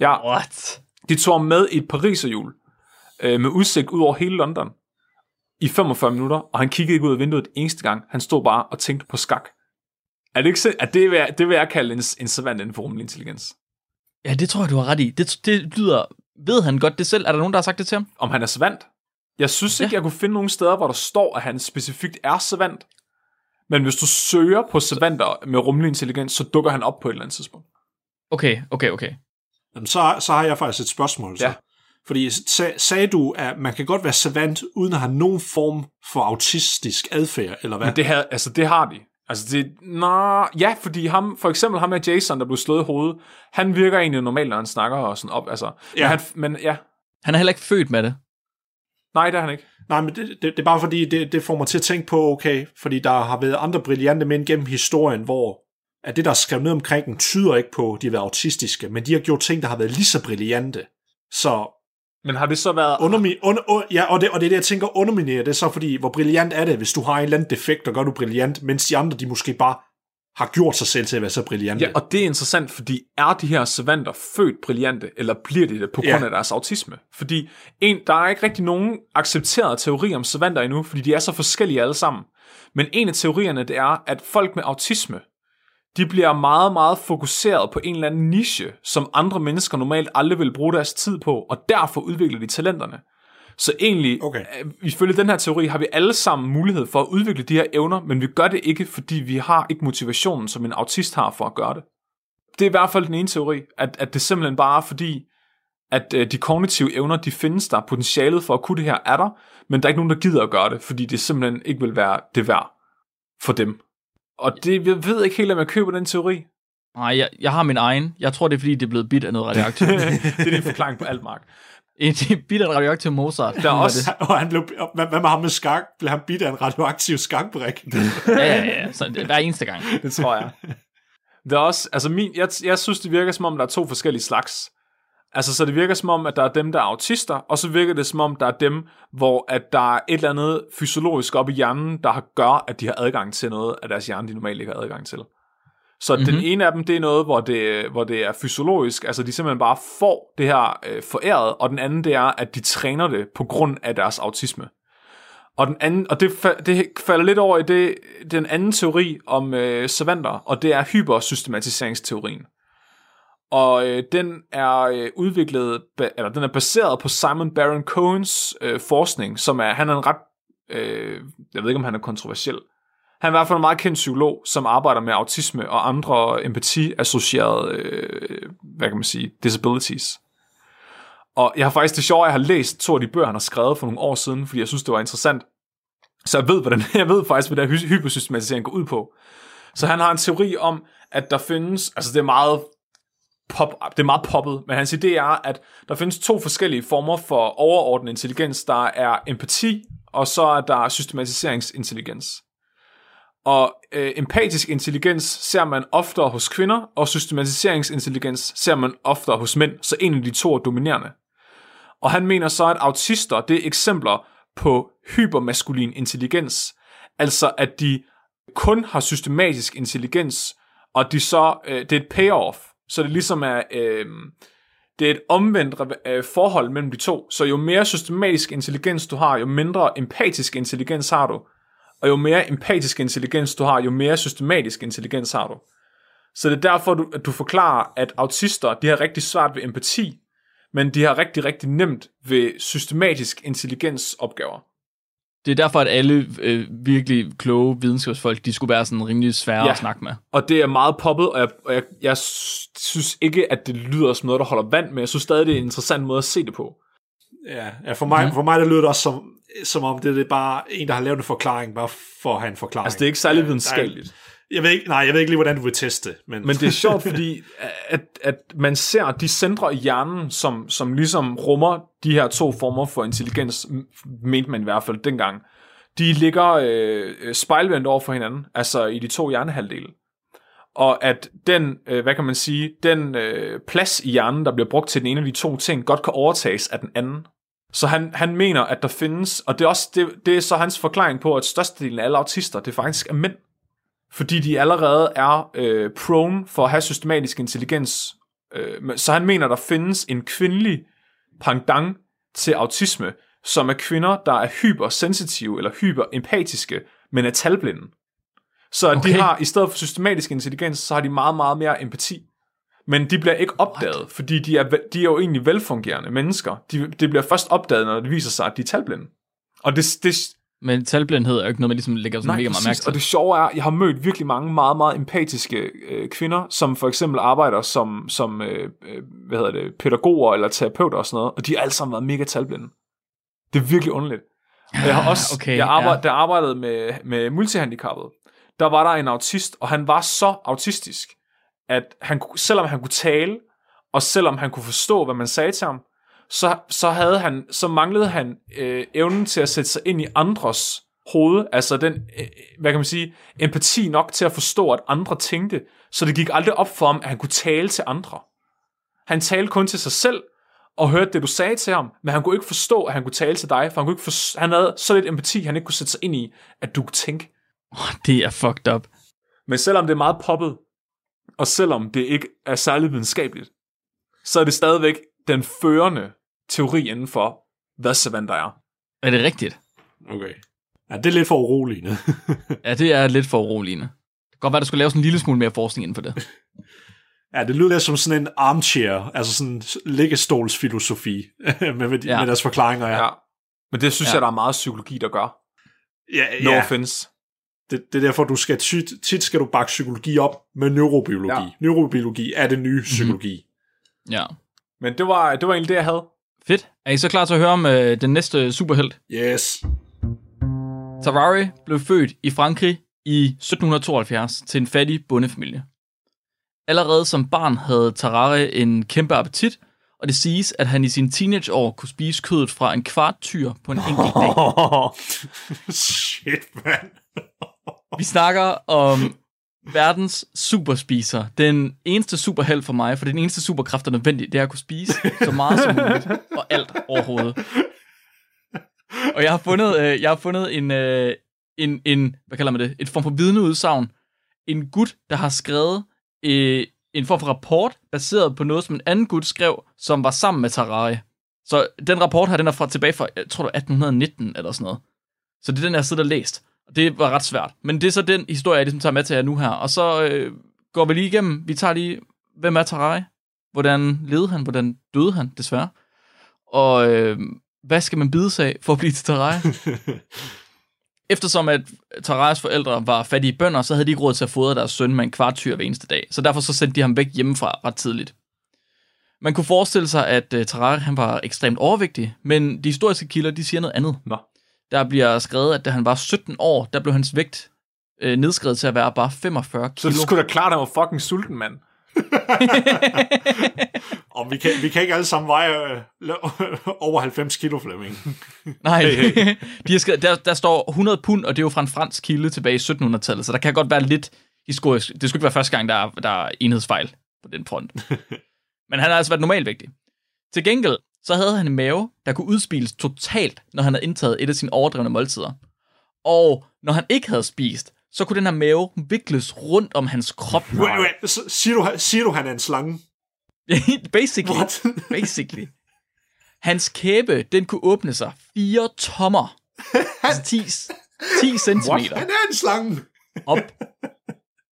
Ja, What? de tog ham med i et pariserhjul øh, med udsigt ud over hele London i 45 minutter, og han kiggede ikke ud af vinduet eneste gang. Han stod bare og tænkte på skak. Er det ikke at det vil jeg, det vil jeg kalde en, en savant inden for rummelig intelligens? Ja, det tror jeg, du har ret i. Det, det lyder... Ved han godt det selv? Er der nogen, der har sagt det til ham? Om han er savant? Jeg synes ikke, Ja. jeg kunne finde nogen steder, hvor der står, at han specifikt er savant. Men hvis du søger på savanter med rummelig intelligens, så dukker han op på et eller andet tidspunkt. Okay, okay, okay. Jamen, så, så har jeg faktisk et spørgsmål. Så. Ja. Fordi sag, sagde du, at man kan godt være savant, uden at have nogen form for autistisk adfærd, eller hvad? Men det, her, altså, det har de. Altså det, nå, ja, fordi ham, for eksempel ham med Jason, der blev slået i hovedet, han virker egentlig normalt, når han snakker og sådan op, altså. Ja. Men, han, men ja, Han er heller ikke født med det. nej, det er han ikke. Nej, men det, det, det er bare fordi, det, det får mig til at tænke på, okay, fordi der har været andre brillante mænd gennem historien, hvor at det, der er skrevet ned omkring dem, tyder ikke på, at de har været autistiske, men de har gjort ting, der har været lige så brillante. Så Men har det så været... undermi- under, un, ja, og det, og det er det, jeg tænker, underminere det er så, fordi hvor brillant er det, hvis du har en eller anden defekt, og gør du brillant, mens de andre, de måske bare har gjort sig selv til at være så brillante. Ja, og det er interessant, fordi er de her savanter født brillante, eller bliver de det på grund Ja. af deres autisme? Fordi en, der er ikke rigtig nogen accepteret teori om savanter endnu, fordi de er så forskellige alle sammen. Men en af teorierne, det er, at folk med autisme, de bliver meget, meget fokuseret på en eller anden niche, som andre mennesker normalt aldrig vil bruge deres tid på, og derfor udvikler de talenterne. Så egentlig, Okay. øh, ifølge den her teori, har vi alle sammen mulighed for at udvikle de her evner, men vi gør det ikke, fordi vi har ikke motivationen, som en autist har for at gøre det. Det er i hvert fald den ene teori, at, at det simpelthen bare er fordi, at øh, de kognitive evner, de findes der, potentialet for at kunne det her er der, men der er ikke nogen, der gider at gøre det, fordi det simpelthen ikke vil være det værd for dem. Og det, jeg ved ikke helt, om jeg køber den teori. Nej, jeg, jeg har min egen. Jeg tror, det er, fordi det er blevet bit af noget radioaktivt. det er din forklaring på alt, Mark. En bit af radioaktiv Mozart. Der er også, Og han blev, hvad, hvad med ham med skak? Blev han bidt af en radioaktiv skakbrik? Ja, ja, ja. Så det, hver eneste gang. det tror jeg. Der er også, altså min, jeg, jeg synes, det virker som om, der er to forskellige slags. Altså, så det virker som om, at der er dem, der er autister, og så virker det som om, der er dem, hvor at der er et eller andet fysiologisk op i hjernen, der har- gør, at de har adgang til noget af deres hjerne, de normalt ikke har adgang til. Så mm-hmm. den ene af dem, det er noget, hvor det, hvor det er fysiologisk, altså de simpelthen bare får det her øh, foræret, og den anden, det er, at de træner det på grund af deres autisme. Og, den anden, og det, det falder lidt over i det, den anden teori om øh, savanter, og det er hypersystematiseringsteorien. Og øh, den er øh, udviklet, ba- eller den er baseret på Simon Baron Cohens øh, forskning, som er, han er en ret, øh, jeg ved ikke om han er kontroversiel, han er i hvert fald en meget kendt psykolog, som arbejder med autisme og andre empati-associerede, øh, hvad kan man sige, disabilities. Og jeg har faktisk det sjove, at jeg har læst to af de bøger, han har skrevet for nogle år siden, fordi jeg synes, det var interessant. Så jeg ved, hvordan, jeg ved faktisk, hvad der hy- hypersystematisering går ud på. Så han har en teori om, at der findes, altså det er meget pop, det er meget poppet, men hans idé er, at der findes to forskellige former for overordnet intelligens. Der er empati, og så er der systematiseringsintelligens. Og øh, empatisk intelligens ser man oftere hos kvinder, og systematiseringsintelligens ser man oftere hos mænd, så en af de to er dominerende. Og han mener så, at autister, det er eksempler på hypermaskulin intelligens. Altså, at de kun har systematisk intelligens, og de så, øh, det er et payoff. Så det ligesom er, øh, det er et omvendt øh, forhold mellem de to. Så jo mere systematisk intelligens du har, jo mindre empatisk intelligens har du. Og jo mere empatisk intelligens du har, jo mere systematisk intelligens har du. Så det er derfor, du, at du forklarer, at autister, de har rigtig svært ved empati, men de har rigtig, rigtig nemt ved systematisk intelligensopgaver. Det er derfor, at alle øh, virkelig kloge videnskabsfolk, de skulle være sådan rimelig svære ja. at snakke med. Og det er meget poppet, og jeg, og jeg, jeg synes ikke, at det lyder som noget, der holder vand, men jeg synes stadig, det er en interessant måde at se det på. Ja, ja for, mig, mm. for mig der lyder det også som, som om det er bare en, der har lavet en forklaring, bare for at have en forklaring. Altså, det er ikke særlig videnskabeligt. Jeg ved ikke, nej, jeg ved ikke lige, hvordan du vil teste. Men, men det er sjovt, fordi at, at man ser de centre i hjernen, som, som ligesom rummer de her to former for intelligens, mente man i hvert fald dengang, de ligger øh, spejlvendt over for hinanden, altså i de to hjernehalvdele. Og at den, øh, hvad kan man sige, den øh, plads i hjernen, der bliver brugt til den ene af de to ting, godt kan overtages af den anden. Så han, han mener, at der findes, og det er, også, det, det er så hans forklaring på, at størstedelen af alle autister, det faktisk er mænd fordi de allerede er øh, prone for at have systematisk intelligens. Øh, så han mener, der findes en kvindelig pendant til autisme, som er kvinder, der er hypersensitive eller hyperempatiske, men er talblinde. Så okay. de har, i stedet for systematisk intelligens, så har de meget, meget mere empati. Men de bliver ikke opdaget, What? fordi de er, de er jo egentlig velfungerende mennesker. De, det bliver først opdaget, når det viser sig, at de er talblinde. Og det, det, men talblindhed er jo ikke noget, man ligesom lægger sådan Nej, mega meget mærke til. og det sjove er, jeg har mødt virkelig mange meget, meget empatiske øh, kvinder, som for eksempel arbejder som, som øh, øh hvad hedder det, pædagoger eller terapeuter og sådan noget, og de har alle sammen været mega talblinde. Det er virkelig underligt. Og jeg har også, okay, jeg arbejde, ja. der arbejdede med, med multihandicappede, der var der en autist, og han var så autistisk, at han, selvom han kunne tale, og selvom han kunne forstå, hvad man sagde til ham, så, så, havde han, så manglede han øh, evnen til at sætte sig ind i andres hoved, altså den, øh, hvad kan man sige, empati nok til at forstå, at andre tænkte, så det gik aldrig op for ham, at han kunne tale til andre. Han talte kun til sig selv, og hørte det, du sagde til ham, men han kunne ikke forstå, at han kunne tale til dig, for han, kunne ikke forstå, han havde så lidt empati, han ikke kunne sætte sig ind i, at du kunne tænke. Oh, det er fucked up. Men selvom det er meget poppet, og selvom det ikke er særlig videnskabeligt, så er det stadigvæk den førende teori inden for, hvad savanter er. Er det rigtigt? Okay. Ja, det er lidt for uroligende. ja, det er lidt for uroligende. Det kan godt være, der skulle laves en lille smule mere forskning inden for det. ja, det lyder lidt som sådan en armchair, altså sådan liggestolsfilosofi med, med, ja. med deres forklaringer. Ja. ja. Men det synes ja. jeg, der er meget psykologi, der gør. Ja, no ja. offense. Det, det er derfor, du skal tit, tit skal du bakke psykologi op med neurobiologi. Ja. Neurobiologi er det nye psykologi. Mm-hmm. Ja. Men det var, det var egentlig det, jeg havde. Fedt. Er I så klar til at høre om øh, den næste superhelt? Yes. Tarari blev født i Frankrig i 1772 til en fattig bondefamilie. Allerede som barn havde Tarari en kæmpe appetit, og det siges, at han i sine teenageår kunne spise kødet fra en kvart tyr på en enkelt dag. Shit, man. Vi snakker om verdens superspiser. Den eneste superheld for mig, for den eneste superkraft, der er nødvendig, det er at kunne spise så meget som muligt, og alt overhovedet. Og jeg har fundet, øh, jeg har fundet en, øh, en, en, hvad kalder man det, et form for vidneudsagn. En gut, der har skrevet øh, en form for rapport, baseret på noget, som en anden gut skrev, som var sammen med Tarari. Så den rapport her, den er fra tilbage fra, jeg tror det var 1819 eller sådan noget. Så det er den, jeg har siddet og læst. Det var ret svært. Men det er så den historie, jeg ligesom tager med til jer nu her. Og så øh, går vi lige igennem. Vi tager lige, hvem er Tarai? Hvordan levede han? Hvordan døde han, desværre? Og øh, hvad skal man bide sig af for at blive til Tarai? Eftersom at Tarais forældre var fattige bønder, så havde de ikke råd til at fodre deres søn med en kvart tyr hver eneste dag. Så derfor så sendte de ham væk hjemmefra ret tidligt. Man kunne forestille sig, at uh, han var ekstremt overvægtig, men de historiske kilder de siger noget andet. Nå. Der bliver skrevet, at da han var 17 år, der blev hans vægt øh, nedskrevet til at være bare 45 kilo. Så skulle da klart, at han var fucking sulten, mand. Og vi kan, vi kan ikke alle sammen veje øh, over 90 kilo, Flemming. Nej, hey, hey. De har skrevet, der, der står 100 pund, og det er jo fra en fransk kilde tilbage i 1700-tallet, så der kan godt være lidt historisk. Det skulle ikke være første gang, der er, der er enhedsfejl på den front. Men han har altså været normalvægtig. Til gengæld, så havde han en mave, der kunne udspiles totalt, når han havde indtaget et af sine overdrevne måltider. Og når han ikke havde spist, så kunne den her mave vikles rundt om hans krop. Wait, wait, så siger du, siger du, han er en slange? basically. What? basically. Hans kæbe, den kunne åbne sig 4 tommer. altså 10, 10 centimeter Han er en slange! op.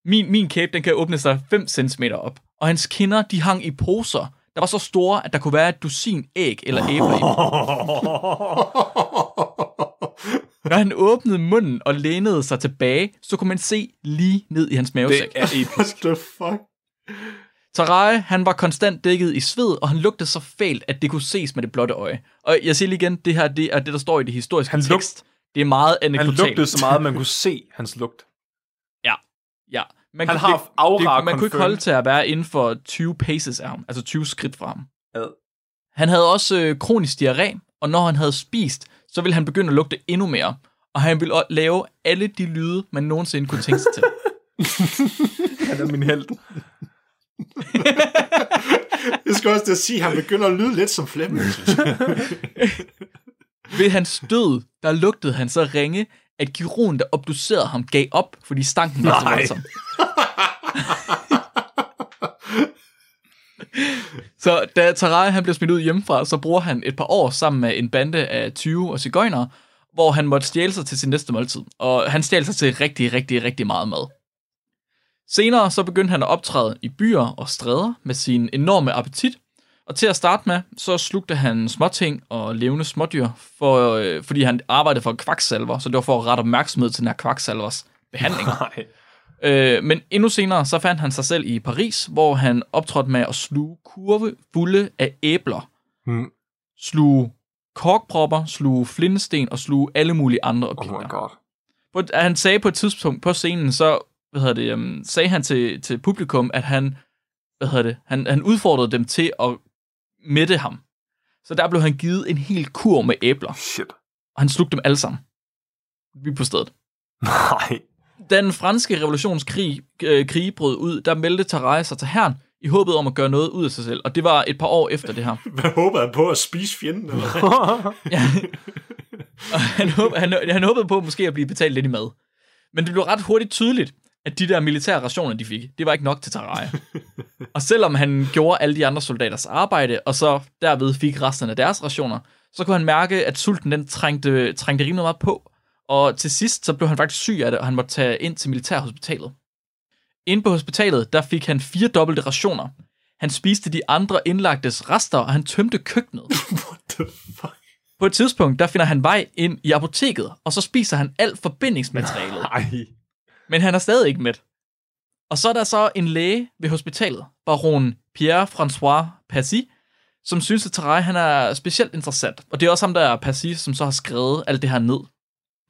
Min, min kæbe, den kan åbne sig 5 cm op. Og hans kinder, de hang i poser, der var så store, at der kunne være et dusin æg eller æbler i dem. Når han åbnede munden og lænede sig tilbage, så kunne man se lige ned i hans mavesæk. Det er episk. What the fuck? Tarai, han var konstant dækket i sved, og han lugtede så fælt, at det kunne ses med det blotte øje. Og jeg siger lige igen, det her det er det, der står i det historiske Han han tekst. Det er meget Han anekdotalt. lugtede så meget, at man kunne se hans lugt. Ja, ja. Man Han kunne, har aura det, Man kunne ikke confirmed. holde til at være inden for 20 paces af ham, altså 20 skridt fra ham. Ad. Han havde også øh, kronisk diarré, og når han havde spist, så ville han begynde at lugte endnu mere. Og han ville lave alle de lyde, man nogensinde kunne tænke sig til. Han er min held. Jeg skal også til at sige, at han begynder at lyde lidt som Flemming. Ved hans død, der lugtede han så ringe, at kirurgen, der obducerede ham, gav op, fordi stanken var så voldsom. så da Tarai han blev smidt ud hjemmefra, så bruger han et par år sammen med en bande af 20 og cigøjnere, hvor han måtte stjæle sig til sin næste måltid. Og han stjal sig til rigtig, rigtig, rigtig meget mad. Senere så begyndte han at optræde i byer og stræder med sin enorme appetit, og til at starte med, så slugte han småting og levende smådyr, for, øh, fordi han arbejdede for kvaksalver, så det var for at rette opmærksomhed til den her kvaksalvers behandling. Nej. øh, men endnu senere, så fandt han sig selv i Paris, hvor han optrådte med at sluge kurve fulde af æbler, Hmm. sluge korkpropper, sluge flindesten og sluge alle mulige andre Oh objekter. my god. På, et- han sagde på et tidspunkt på scenen, så hvad hedder det, um, sagde han til, til publikum, at han, hvad hedder det, han, han udfordrede dem til at mætte ham. Så der blev han givet en hel kur med æbler, Shit. og han slugte dem alle sammen. Vi på stedet. Nej. Da den franske revolutionskrig øh, krig brød ud, der meldte Tarai sig til herren i håbet om at gøre noget ud af sig selv. Og det var et par år efter det her. Hvad håber han på at spise fjenden? Eller? Ja. Og han, håb, han, han håbede på måske at blive betalt lidt i mad. Men det blev ret hurtigt tydeligt, at de der militære rationer, de fik, det var ikke nok til Tarai. og selvom han gjorde alle de andre soldaters arbejde, og så derved fik resten af deres rationer, så kunne han mærke, at sulten den trængte, trængte rimelig meget på. Og til sidst, så blev han faktisk syg af det, og han måtte tage ind til militærhospitalet. Inde på hospitalet, der fik han fire dobbelte rationer. Han spiste de andre indlagtes rester, og han tømte køkkenet. What the fuck? På et tidspunkt, der finder han vej ind i apoteket, og så spiser han alt forbindingsmaterialet. Nej. Men han er stadig ikke mæt. Og så er der så en læge ved hospitalet, baron Pierre-François Passy, som synes, at Tarai han er specielt interessant. Og det er også ham, der er Passy, som så har skrevet alt det her ned.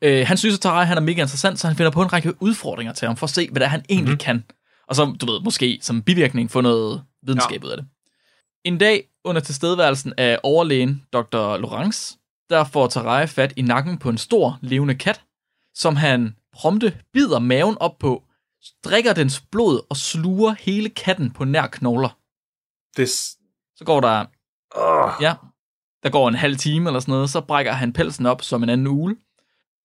Øh, han synes, at Tarai han er mega interessant, så han finder på en række udfordringer til ham, for at se, hvad det er, han egentlig mm. kan. Og så, du ved, måske som bivirkning få noget videnskab ja. ud af det. En dag under tilstedeværelsen af overlægen Dr. Laurence, der får Tarai fat i nakken på en stor, levende kat, som han prompte bider maven op på, drikker dens blod og sluger hele katten på nær knogler. Det... Så går der, Åh. ja, der går en halv time eller sådan noget, så brækker han pelsen op som en anden ugle.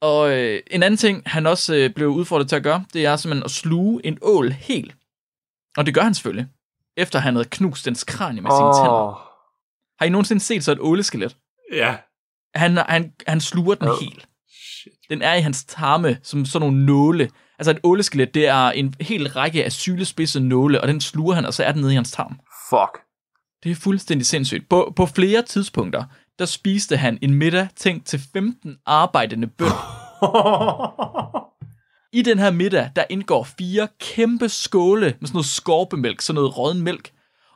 Og øh, en anden ting, han også øh, blev udfordret til at gøre, det er simpelthen at sluge en ål helt. Og det gør han selvfølgelig, efter han havde knust dens kranie med sine tænder. Har I nogensinde set så et åleskelet? Ja. Han, han, han sluger den Ad. helt. Den er i hans tarme som sådan nogle nåle. Altså et åleskelet, det er en hel række af sylespidse nåle, og den sluger han, og så er den nede i hans tarm. Fuck. Det er fuldstændig sindssygt. På, på flere tidspunkter, der spiste han en middag tænkt til 15 arbejdende bønder. I den her middag, der indgår fire kæmpe skåle med sådan noget skorpemælk, sådan noget rådden mælk,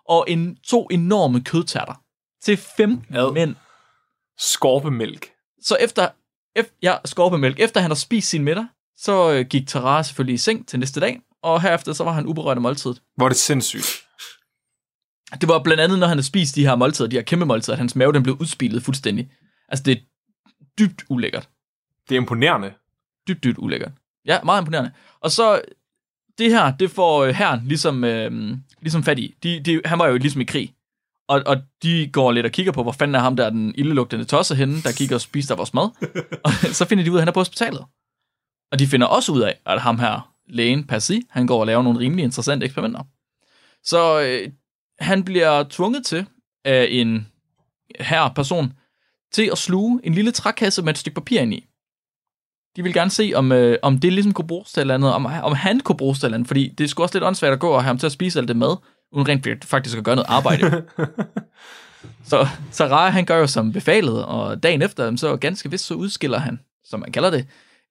og en, to enorme kødtærter. Til 15 Ad. mænd. Skorpemælk. Så efter, efter ja, skorpemælk, efter han har spist sin middag, så øh, gik Tara selvfølgelig i seng til næste dag, og herefter så var han uberørt af måltidet. Hvor er det sindssygt. Det var blandt andet, når han havde spist de her måltider, de her kæmpe måltider, at hans mave den blev udspilet fuldstændig. Altså det er dybt ulækkert. Det er imponerende. Dybt, dybt ulækkert. Ja, meget imponerende. Og så, det her, det får øh, herren ligesom, øh, ligesom fat i. De, de, han var jo ligesom i krig. Og, og de går lidt og kigger på, hvor fanden er ham der, den ildelugtende tosser henne, der kigger og spiser vores mad. Og så finder de ud af, at han er på hospitalet. Og de finder også ud af, at ham her, lægen Percy, han går og laver nogle rimelig interessante eksperimenter. Så øh, han bliver tvunget til af en her person til at sluge en lille trækasse med et stykke papir ind i. De vil gerne se, om, øh, om det ligesom kunne bruges til eller andet, om, om han kunne bruges til eller andet, fordi det er sgu også lidt åndssvagt at gå og have ham til at spise alt det mad, uden rent faktisk at gøre noget arbejde. så, så Raja, han gør jo som befalet, og dagen efter, så ganske vist, så udskiller han, som man kalder det,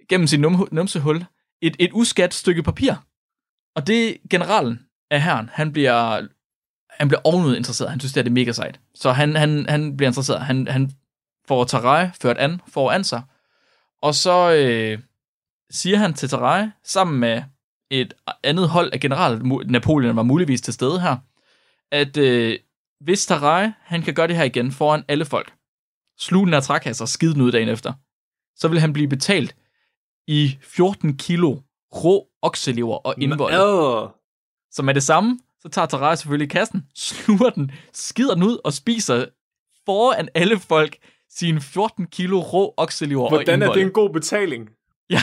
gennem sin num- numsehul, et, et uskat stykke papir. Og det generalen af herren, han bliver, han bliver ovenud interesseret. Han synes, det er det mega sejt. Så han, han, han bliver interesseret. Han, han får Tarai ført an foran sig. Og så øh, siger han til Tarai, sammen med et andet hold af general, Napoleon var muligvis til stede her, at øh, hvis Tarai, han kan gøre det her igen foran alle folk, sluge den her trækasse og skide den ud dagen efter, så vil han blive betalt i 14 kilo rå okselever og indvold. Øh. Så med det samme, så tager Tarai selvfølgelig kassen, sluger den, skider den ud og spiser foran alle folk sine 14 kilo rå okselever og Hvordan er indvold. det en god betaling? Ja.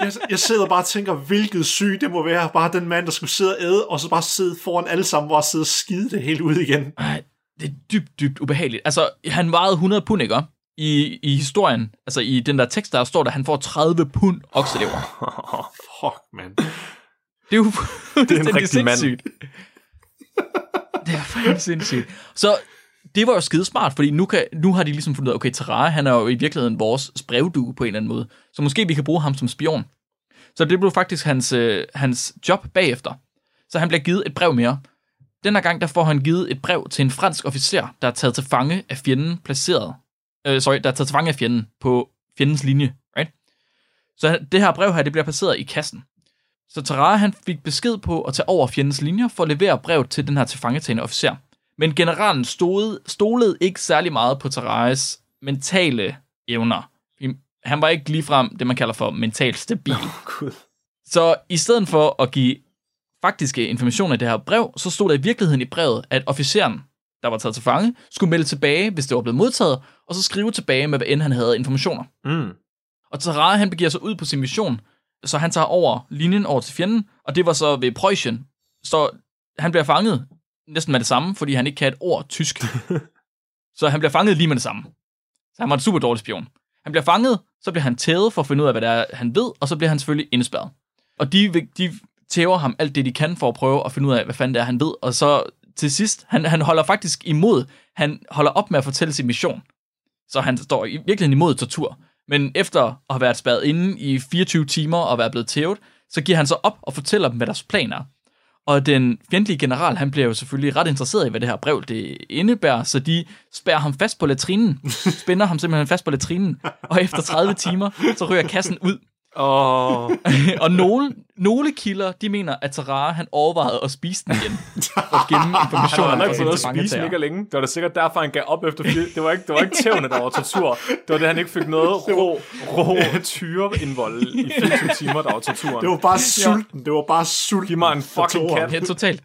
Jeg, jeg sidder bare og tænker, hvilket syg det må være. Bare den mand, der skulle sidde og æde, og så bare sidde foran alle sammen, bare sidde og skide det helt ud igen. Ej, det er dybt, dybt ubehageligt. Altså, han vejede 100 pund, ikke? I, I historien, altså i den der tekst, der står der, han får 30 pund okselever. Fuck, man. Det er jo Det er en rigtig mand. sindssygt. Det er fandme sindssygt. Så det var jo skide smart, fordi nu, kan, nu har de ligesom fundet ud af, okay, Tarai, han er jo i virkeligheden vores brevdue på en eller anden måde. Så måske vi kan bruge ham som spion. Så det blev faktisk hans, øh, hans job bagefter. Så han bliver givet et brev mere. Den her gang, der får han givet et brev til en fransk officer, der er taget til fange af fjenden placeret. Øh, sorry, der er taget til fange af fjenden på fjendens linje. Right? Så det her brev her, det bliver placeret i kassen. Så Tarare, han fik besked på at tage over fjendens linjer for at levere brev til den her tilfangetagende officer. Men generalen stod, stolede ikke særlig meget på Tarares mentale evner. Han var ikke ligefrem det, man kalder for mentalt stabil. Gud. Så i stedet for at give faktiske informationer i det her brev, så stod der i virkeligheden i brevet, at officeren, der var taget til fange, skulle melde tilbage, hvis det var blevet modtaget, og så skrive tilbage med, hvad end han havde informationer. Mm. Og Tarare, han begiver sig ud på sin mission, så han tager over linjen over til fjenden, og det var så ved Preussen. Så han bliver fanget næsten med det samme, fordi han ikke kan et ord tysk. så han bliver fanget lige med det samme. Så han var en super dårlig spion. Han bliver fanget, så bliver han tævet for at finde ud af, hvad det er, han ved, og så bliver han selvfølgelig indespærret. Og de, de tæver ham alt det, de kan for at prøve at finde ud af, hvad fanden det er, han ved. Og så til sidst, han, han holder faktisk imod, han holder op med at fortælle sin mission. Så han står i virkeligheden imod tortur. Men efter at have været spærret inde i 24 timer og være blevet tævet, så giver han så op og fortæller dem, hvad deres plan er. Og den fjendtlige general, han bliver jo selvfølgelig ret interesseret i, hvad det her brev det indebærer, så de spærrer ham fast på latrinen, spænder ham simpelthen fast på latrinen, og efter 30 timer, så ryger kassen ud. Åh, og nogle, nogle kilder, de mener, at Tarare, han overvejede at spise den igen, at gemme han har fra fået at spise mega længe. Det var da sikkert derfor, han gav op efter fire. Det var ikke, det var ikke tævne, der var tortur. Det var det, han ikke fik noget rå, rå tyreindvold i 24 timer, der var torturen. Det var bare sulten. Det var bare sulten. Giv mig en fucking kat. Ja, totalt.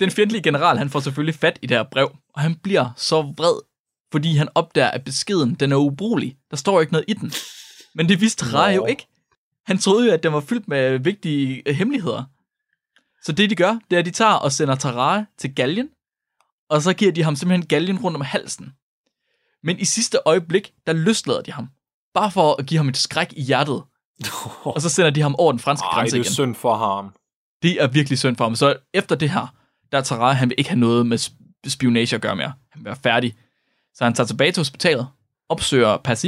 Den fjendtlige general, han får selvfølgelig fat i det her brev, og han bliver så vred, fordi han opdager, at beskeden, den er ubrugelig. Der står ikke noget i den. Men det vidste Ra jo ikke. Han troede jo, at den var fyldt med vigtige øh, hemmeligheder. Så det, de gør, det er, at de tager og sender Tarare til galgen, og så giver de ham simpelthen galgen rundt om halsen. Men i sidste øjeblik, der løslader de ham. Bare for at give ham et skræk i hjertet. Og så sender de ham over den franske Ej, grænse det er igen. synd for ham. Det er virkelig synd for ham. Så efter det her, der er Tarare, han vil ikke have noget med sp- spionage at gøre mere. Han vil være færdig. Så han tager tilbage til hospitalet, opsøger Percy,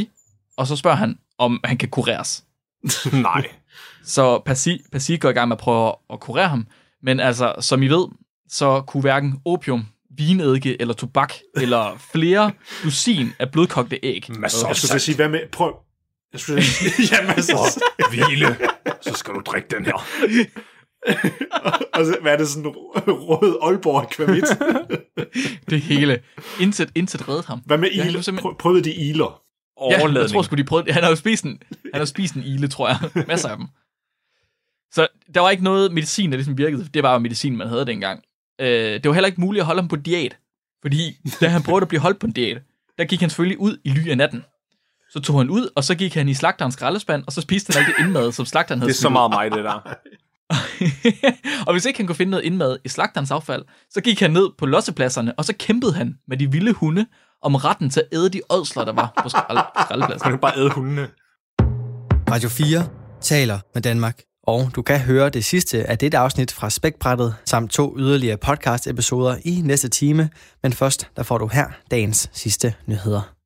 og så spørger han, om han kan kureres. Nej. Så Percy, Percy går i gang med at prøve at kurere ham. Men altså, som I ved, så kunne hverken opium, vinedike eller tobak, eller flere dusin af blødkogte æg. Masser Jeg skulle sige, hvad med... Prøv. Jeg skulle sige, jamen, altså, Hvile. Så skal du drikke den her. altså, hvad er det sådan rød Aalborg akvavit? Det hele. Intet, intet reddede ham. Hvad med Ja, iler? simpelthen- Prøv- Prøvede de iler? Ja, jeg Overladning. tror sgu, de prøvede Han har jo spist en, han har spist en ile, tror jeg. Masser af dem. Så der var ikke noget medicin, der ligesom virkede. Det var jo medicin, man havde dengang. Øh, det var heller ikke muligt at holde ham på diæt. Fordi da han prøvede at blive holdt på en diæt, der gik han selvfølgelig ud i ly af natten. Så tog han ud, og så gik han i slagterens skraldespand, og så spiste han alt det indmad, som slagteren havde Det er så meget mig, det der. og hvis ikke han kunne finde noget indmad i slagterens affald, så gik han ned på lossepladserne, og så kæmpede han med de vilde hunde om retten til at æde de ådsler, der var på skrald- skraldepladserne. Man kan bare æde hundene. Radio 4 taler med Danmark. Og du kan høre det sidste af dette afsnit fra Spækbrættet, samt to yderligere podcast-episoder i næste time. Men først, der får du her dagens sidste nyheder.